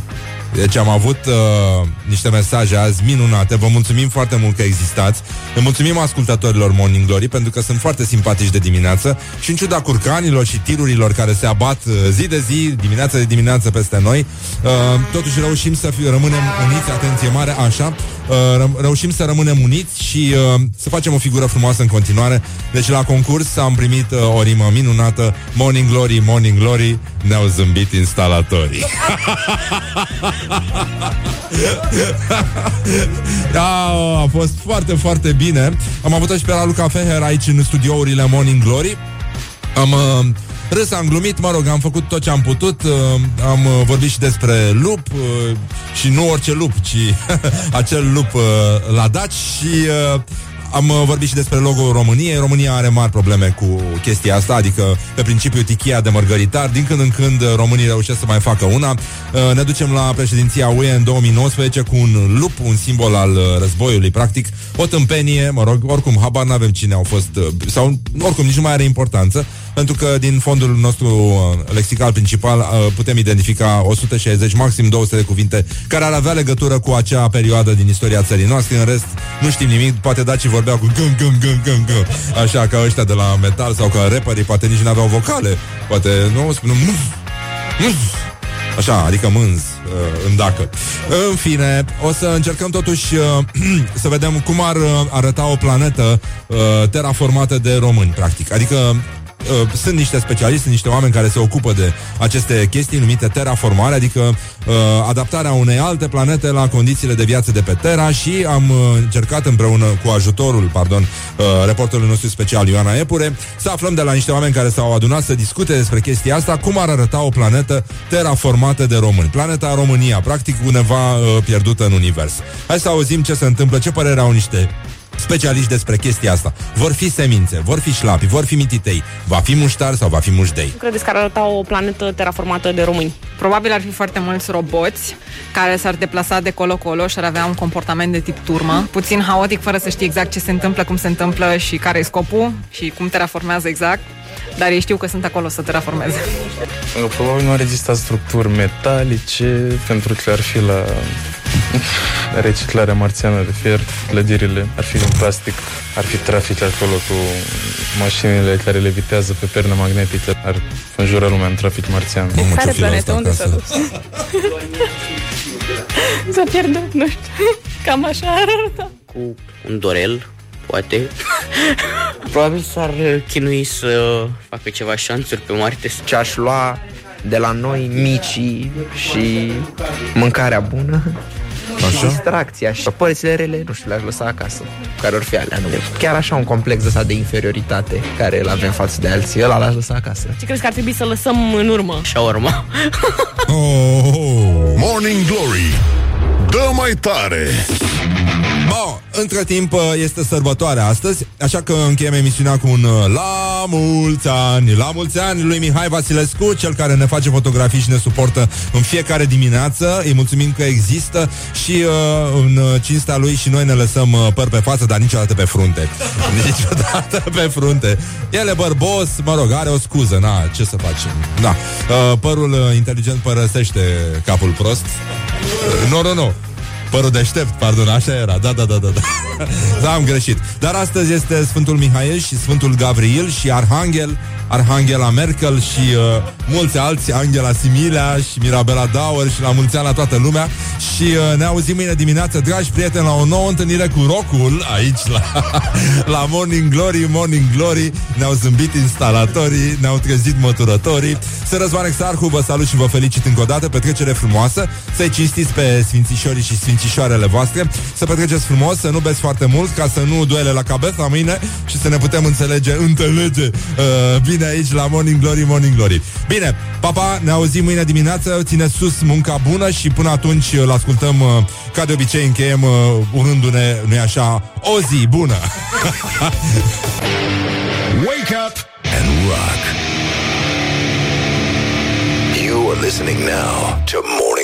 deci am avut uh, niște mesaje azi minunate. Vă mulțumim foarte mult că existați. Le mulțumim ascultătorilor Morning Glory Pentru că sunt foarte simpatici de dimineață Și în ciuda curcanilor și tirurilor Care se abat uh, zi de zi, dimineață de dimineață peste noi uh, Totuși reușim să fi, rămânem uniți Atenție mare, așa uh, ră- Reușim să rămânem uniți Și uh, să facem o figură frumoasă în continuare. Deci la concurs am primit uh, o rimă minunată Morning Glory, Morning Glory Ne-au zâmbit instalatorii [LAUGHS] [LAUGHS] Da, a fost foarte, foarte bine. Am avut și pe Raluca Feher aici în studiourile Morning Glory. Am uh, râs, am glumit, mă rog, am făcut tot ce am putut uh, Am uh, vorbit și despre lup uh, Și nu orice lup, ci [LAUGHS] acel lup uh, la daci Și uh, am uh, vorbit și despre logo României. România are mari probleme cu chestia asta, adică pe principiu tichia de mărgăritar. Din când în când uh, românii reușesc să mai facă una. Uh, ne ducem la președinția UE în 2019 cu un lup, un simbol al războiului, practic. O tâmpenie, mă rog, oricum, habar n-avem cine au fost, sau oricum nici nu mai are importanță, pentru că din fondul nostru lexical principal putem identifica 160, maxim 200 de cuvinte care ar avea legătură cu acea perioadă din istoria țării noastre. În rest, nu știm nimic, poate daci vorbeau cu gân, gân, gân, gân, gân, așa ca ăștia de la metal sau ca rapperii, poate nici nu aveau vocale, poate nu spunem muz, muz, Așa, adică mânz uh, în dacă. În fine, o să încercăm totuși uh, [CLEARS THROAT] să vedem cum ar uh, arăta o planetă uh, terraformată de români, practic. Adică uh, sunt niște specialiști, sunt niște oameni care se ocupă de aceste chestii numite terraformare, adică uh, adaptarea unei alte planete la condițiile de viață de pe Terra și am uh, încercat împreună cu ajutorul, pardon, uh, reporterului nostru special Ioana Epure, să aflăm de la niște oameni care s-au adunat să discute despre chestia asta, cum ar arăta o planetă terraformată de români. Planeta România, practic undeva uh, pierdută în univers. Hai să auzim ce se întâmplă, ce părere au niște specialiști despre chestia asta. Vor fi semințe, vor fi șlapi, vor fi mititei, va fi muștar sau va fi mușdei. Credeți că ar arăta o planetă terraformată de români? Probabil ar fi foarte mulți roboți care s-ar deplasa de colo-colo și ar avea un comportament de tip turmă, puțin haotic, fără să știi exact ce se întâmplă, cum se întâmplă și care e scopul și cum terraformează exact dar ei știu că sunt acolo să terraformeze. Probabil nu ar exista structuri metalice, pentru că ar fi la [LAUGHS] reciclarea marțiană de fier, clădirile ar fi din plastic, ar fi trafic acolo cu mașinile care levitează pe pernă magnetică, ar înjura lumea în trafic marțian. Pe care planetă? Unde s-a dus? [LAUGHS] s-a pierdut, nu știu. [LAUGHS] Cam așa arată. Cu un dorel, poate. Probabil s-ar chinui să facă ceva șanțuri pe Marte. Ce aș lua de la noi micii și mâncarea bună Așa? distracția și părțile rele, nu știu, le-aș lăsa acasă, care or fi alea, nu? Chiar așa un complex ăsta de inferioritate care îl avem față de alții, ăla l-aș lăsa acasă. Ce crezi că ar trebui să lăsăm în urmă? urmă. oh, Morning Glory Dă mai tare! Bun, între timp uh, este sărbătoare astăzi, așa că încheiem emisiunea cu un uh, La mulți ani! La mulți ani lui Mihai Vasilescu, cel care ne face fotografii și ne suportă în fiecare dimineață. Îi mulțumim că există și uh, în cinstea lui și noi ne lăsăm uh, păr pe față, dar niciodată pe frunte. [LAUGHS] Niciodată pe frunte. El e bărbos, mă rog, are o scuză, na, ce să facem? Da, uh, părul uh, inteligent părăsește capul prost. Uh, nu, nu, nu. Părul deștept, pardon, așa era. Da, da, da, da. Da, [LAUGHS] da am greșit. Dar astăzi este Sfântul Mihail și Sfântul Gabriel și Arhanghel Arhangela Merkel și uh, mulți alții, Angela Similea și Mirabela Dauer și la mulți ani la toată lumea. Și uh, ne auzim mâine dimineață, dragi prieteni, la o nouă întâlnire cu Rocul aici la, [LAUGHS] la Morning Glory, Morning Glory, ne-au zâmbit instalatorii, ne-au trezit măturătorii. Să Răzvan Exarhu, vă salut și vă felicit încă o dată, petrecere frumoasă, să-i cinstiți pe sfințișorii și sfințișoarele voastre, să petreceți frumos, să nu beți foarte mult, ca să nu duele la cabeza mâine și să ne putem înțelege, [LAUGHS] înțelege uh, bine mine aici la Morning Glory, Morning Glory. Bine, papa, ne auzim mâine dimineață, ține sus munca bună și până atunci îl ascultăm, uh, ca de obicei încheiem uh, urându-ne, nu așa, o zi bună. [LAUGHS] Wake up and rock. You are listening now to Morning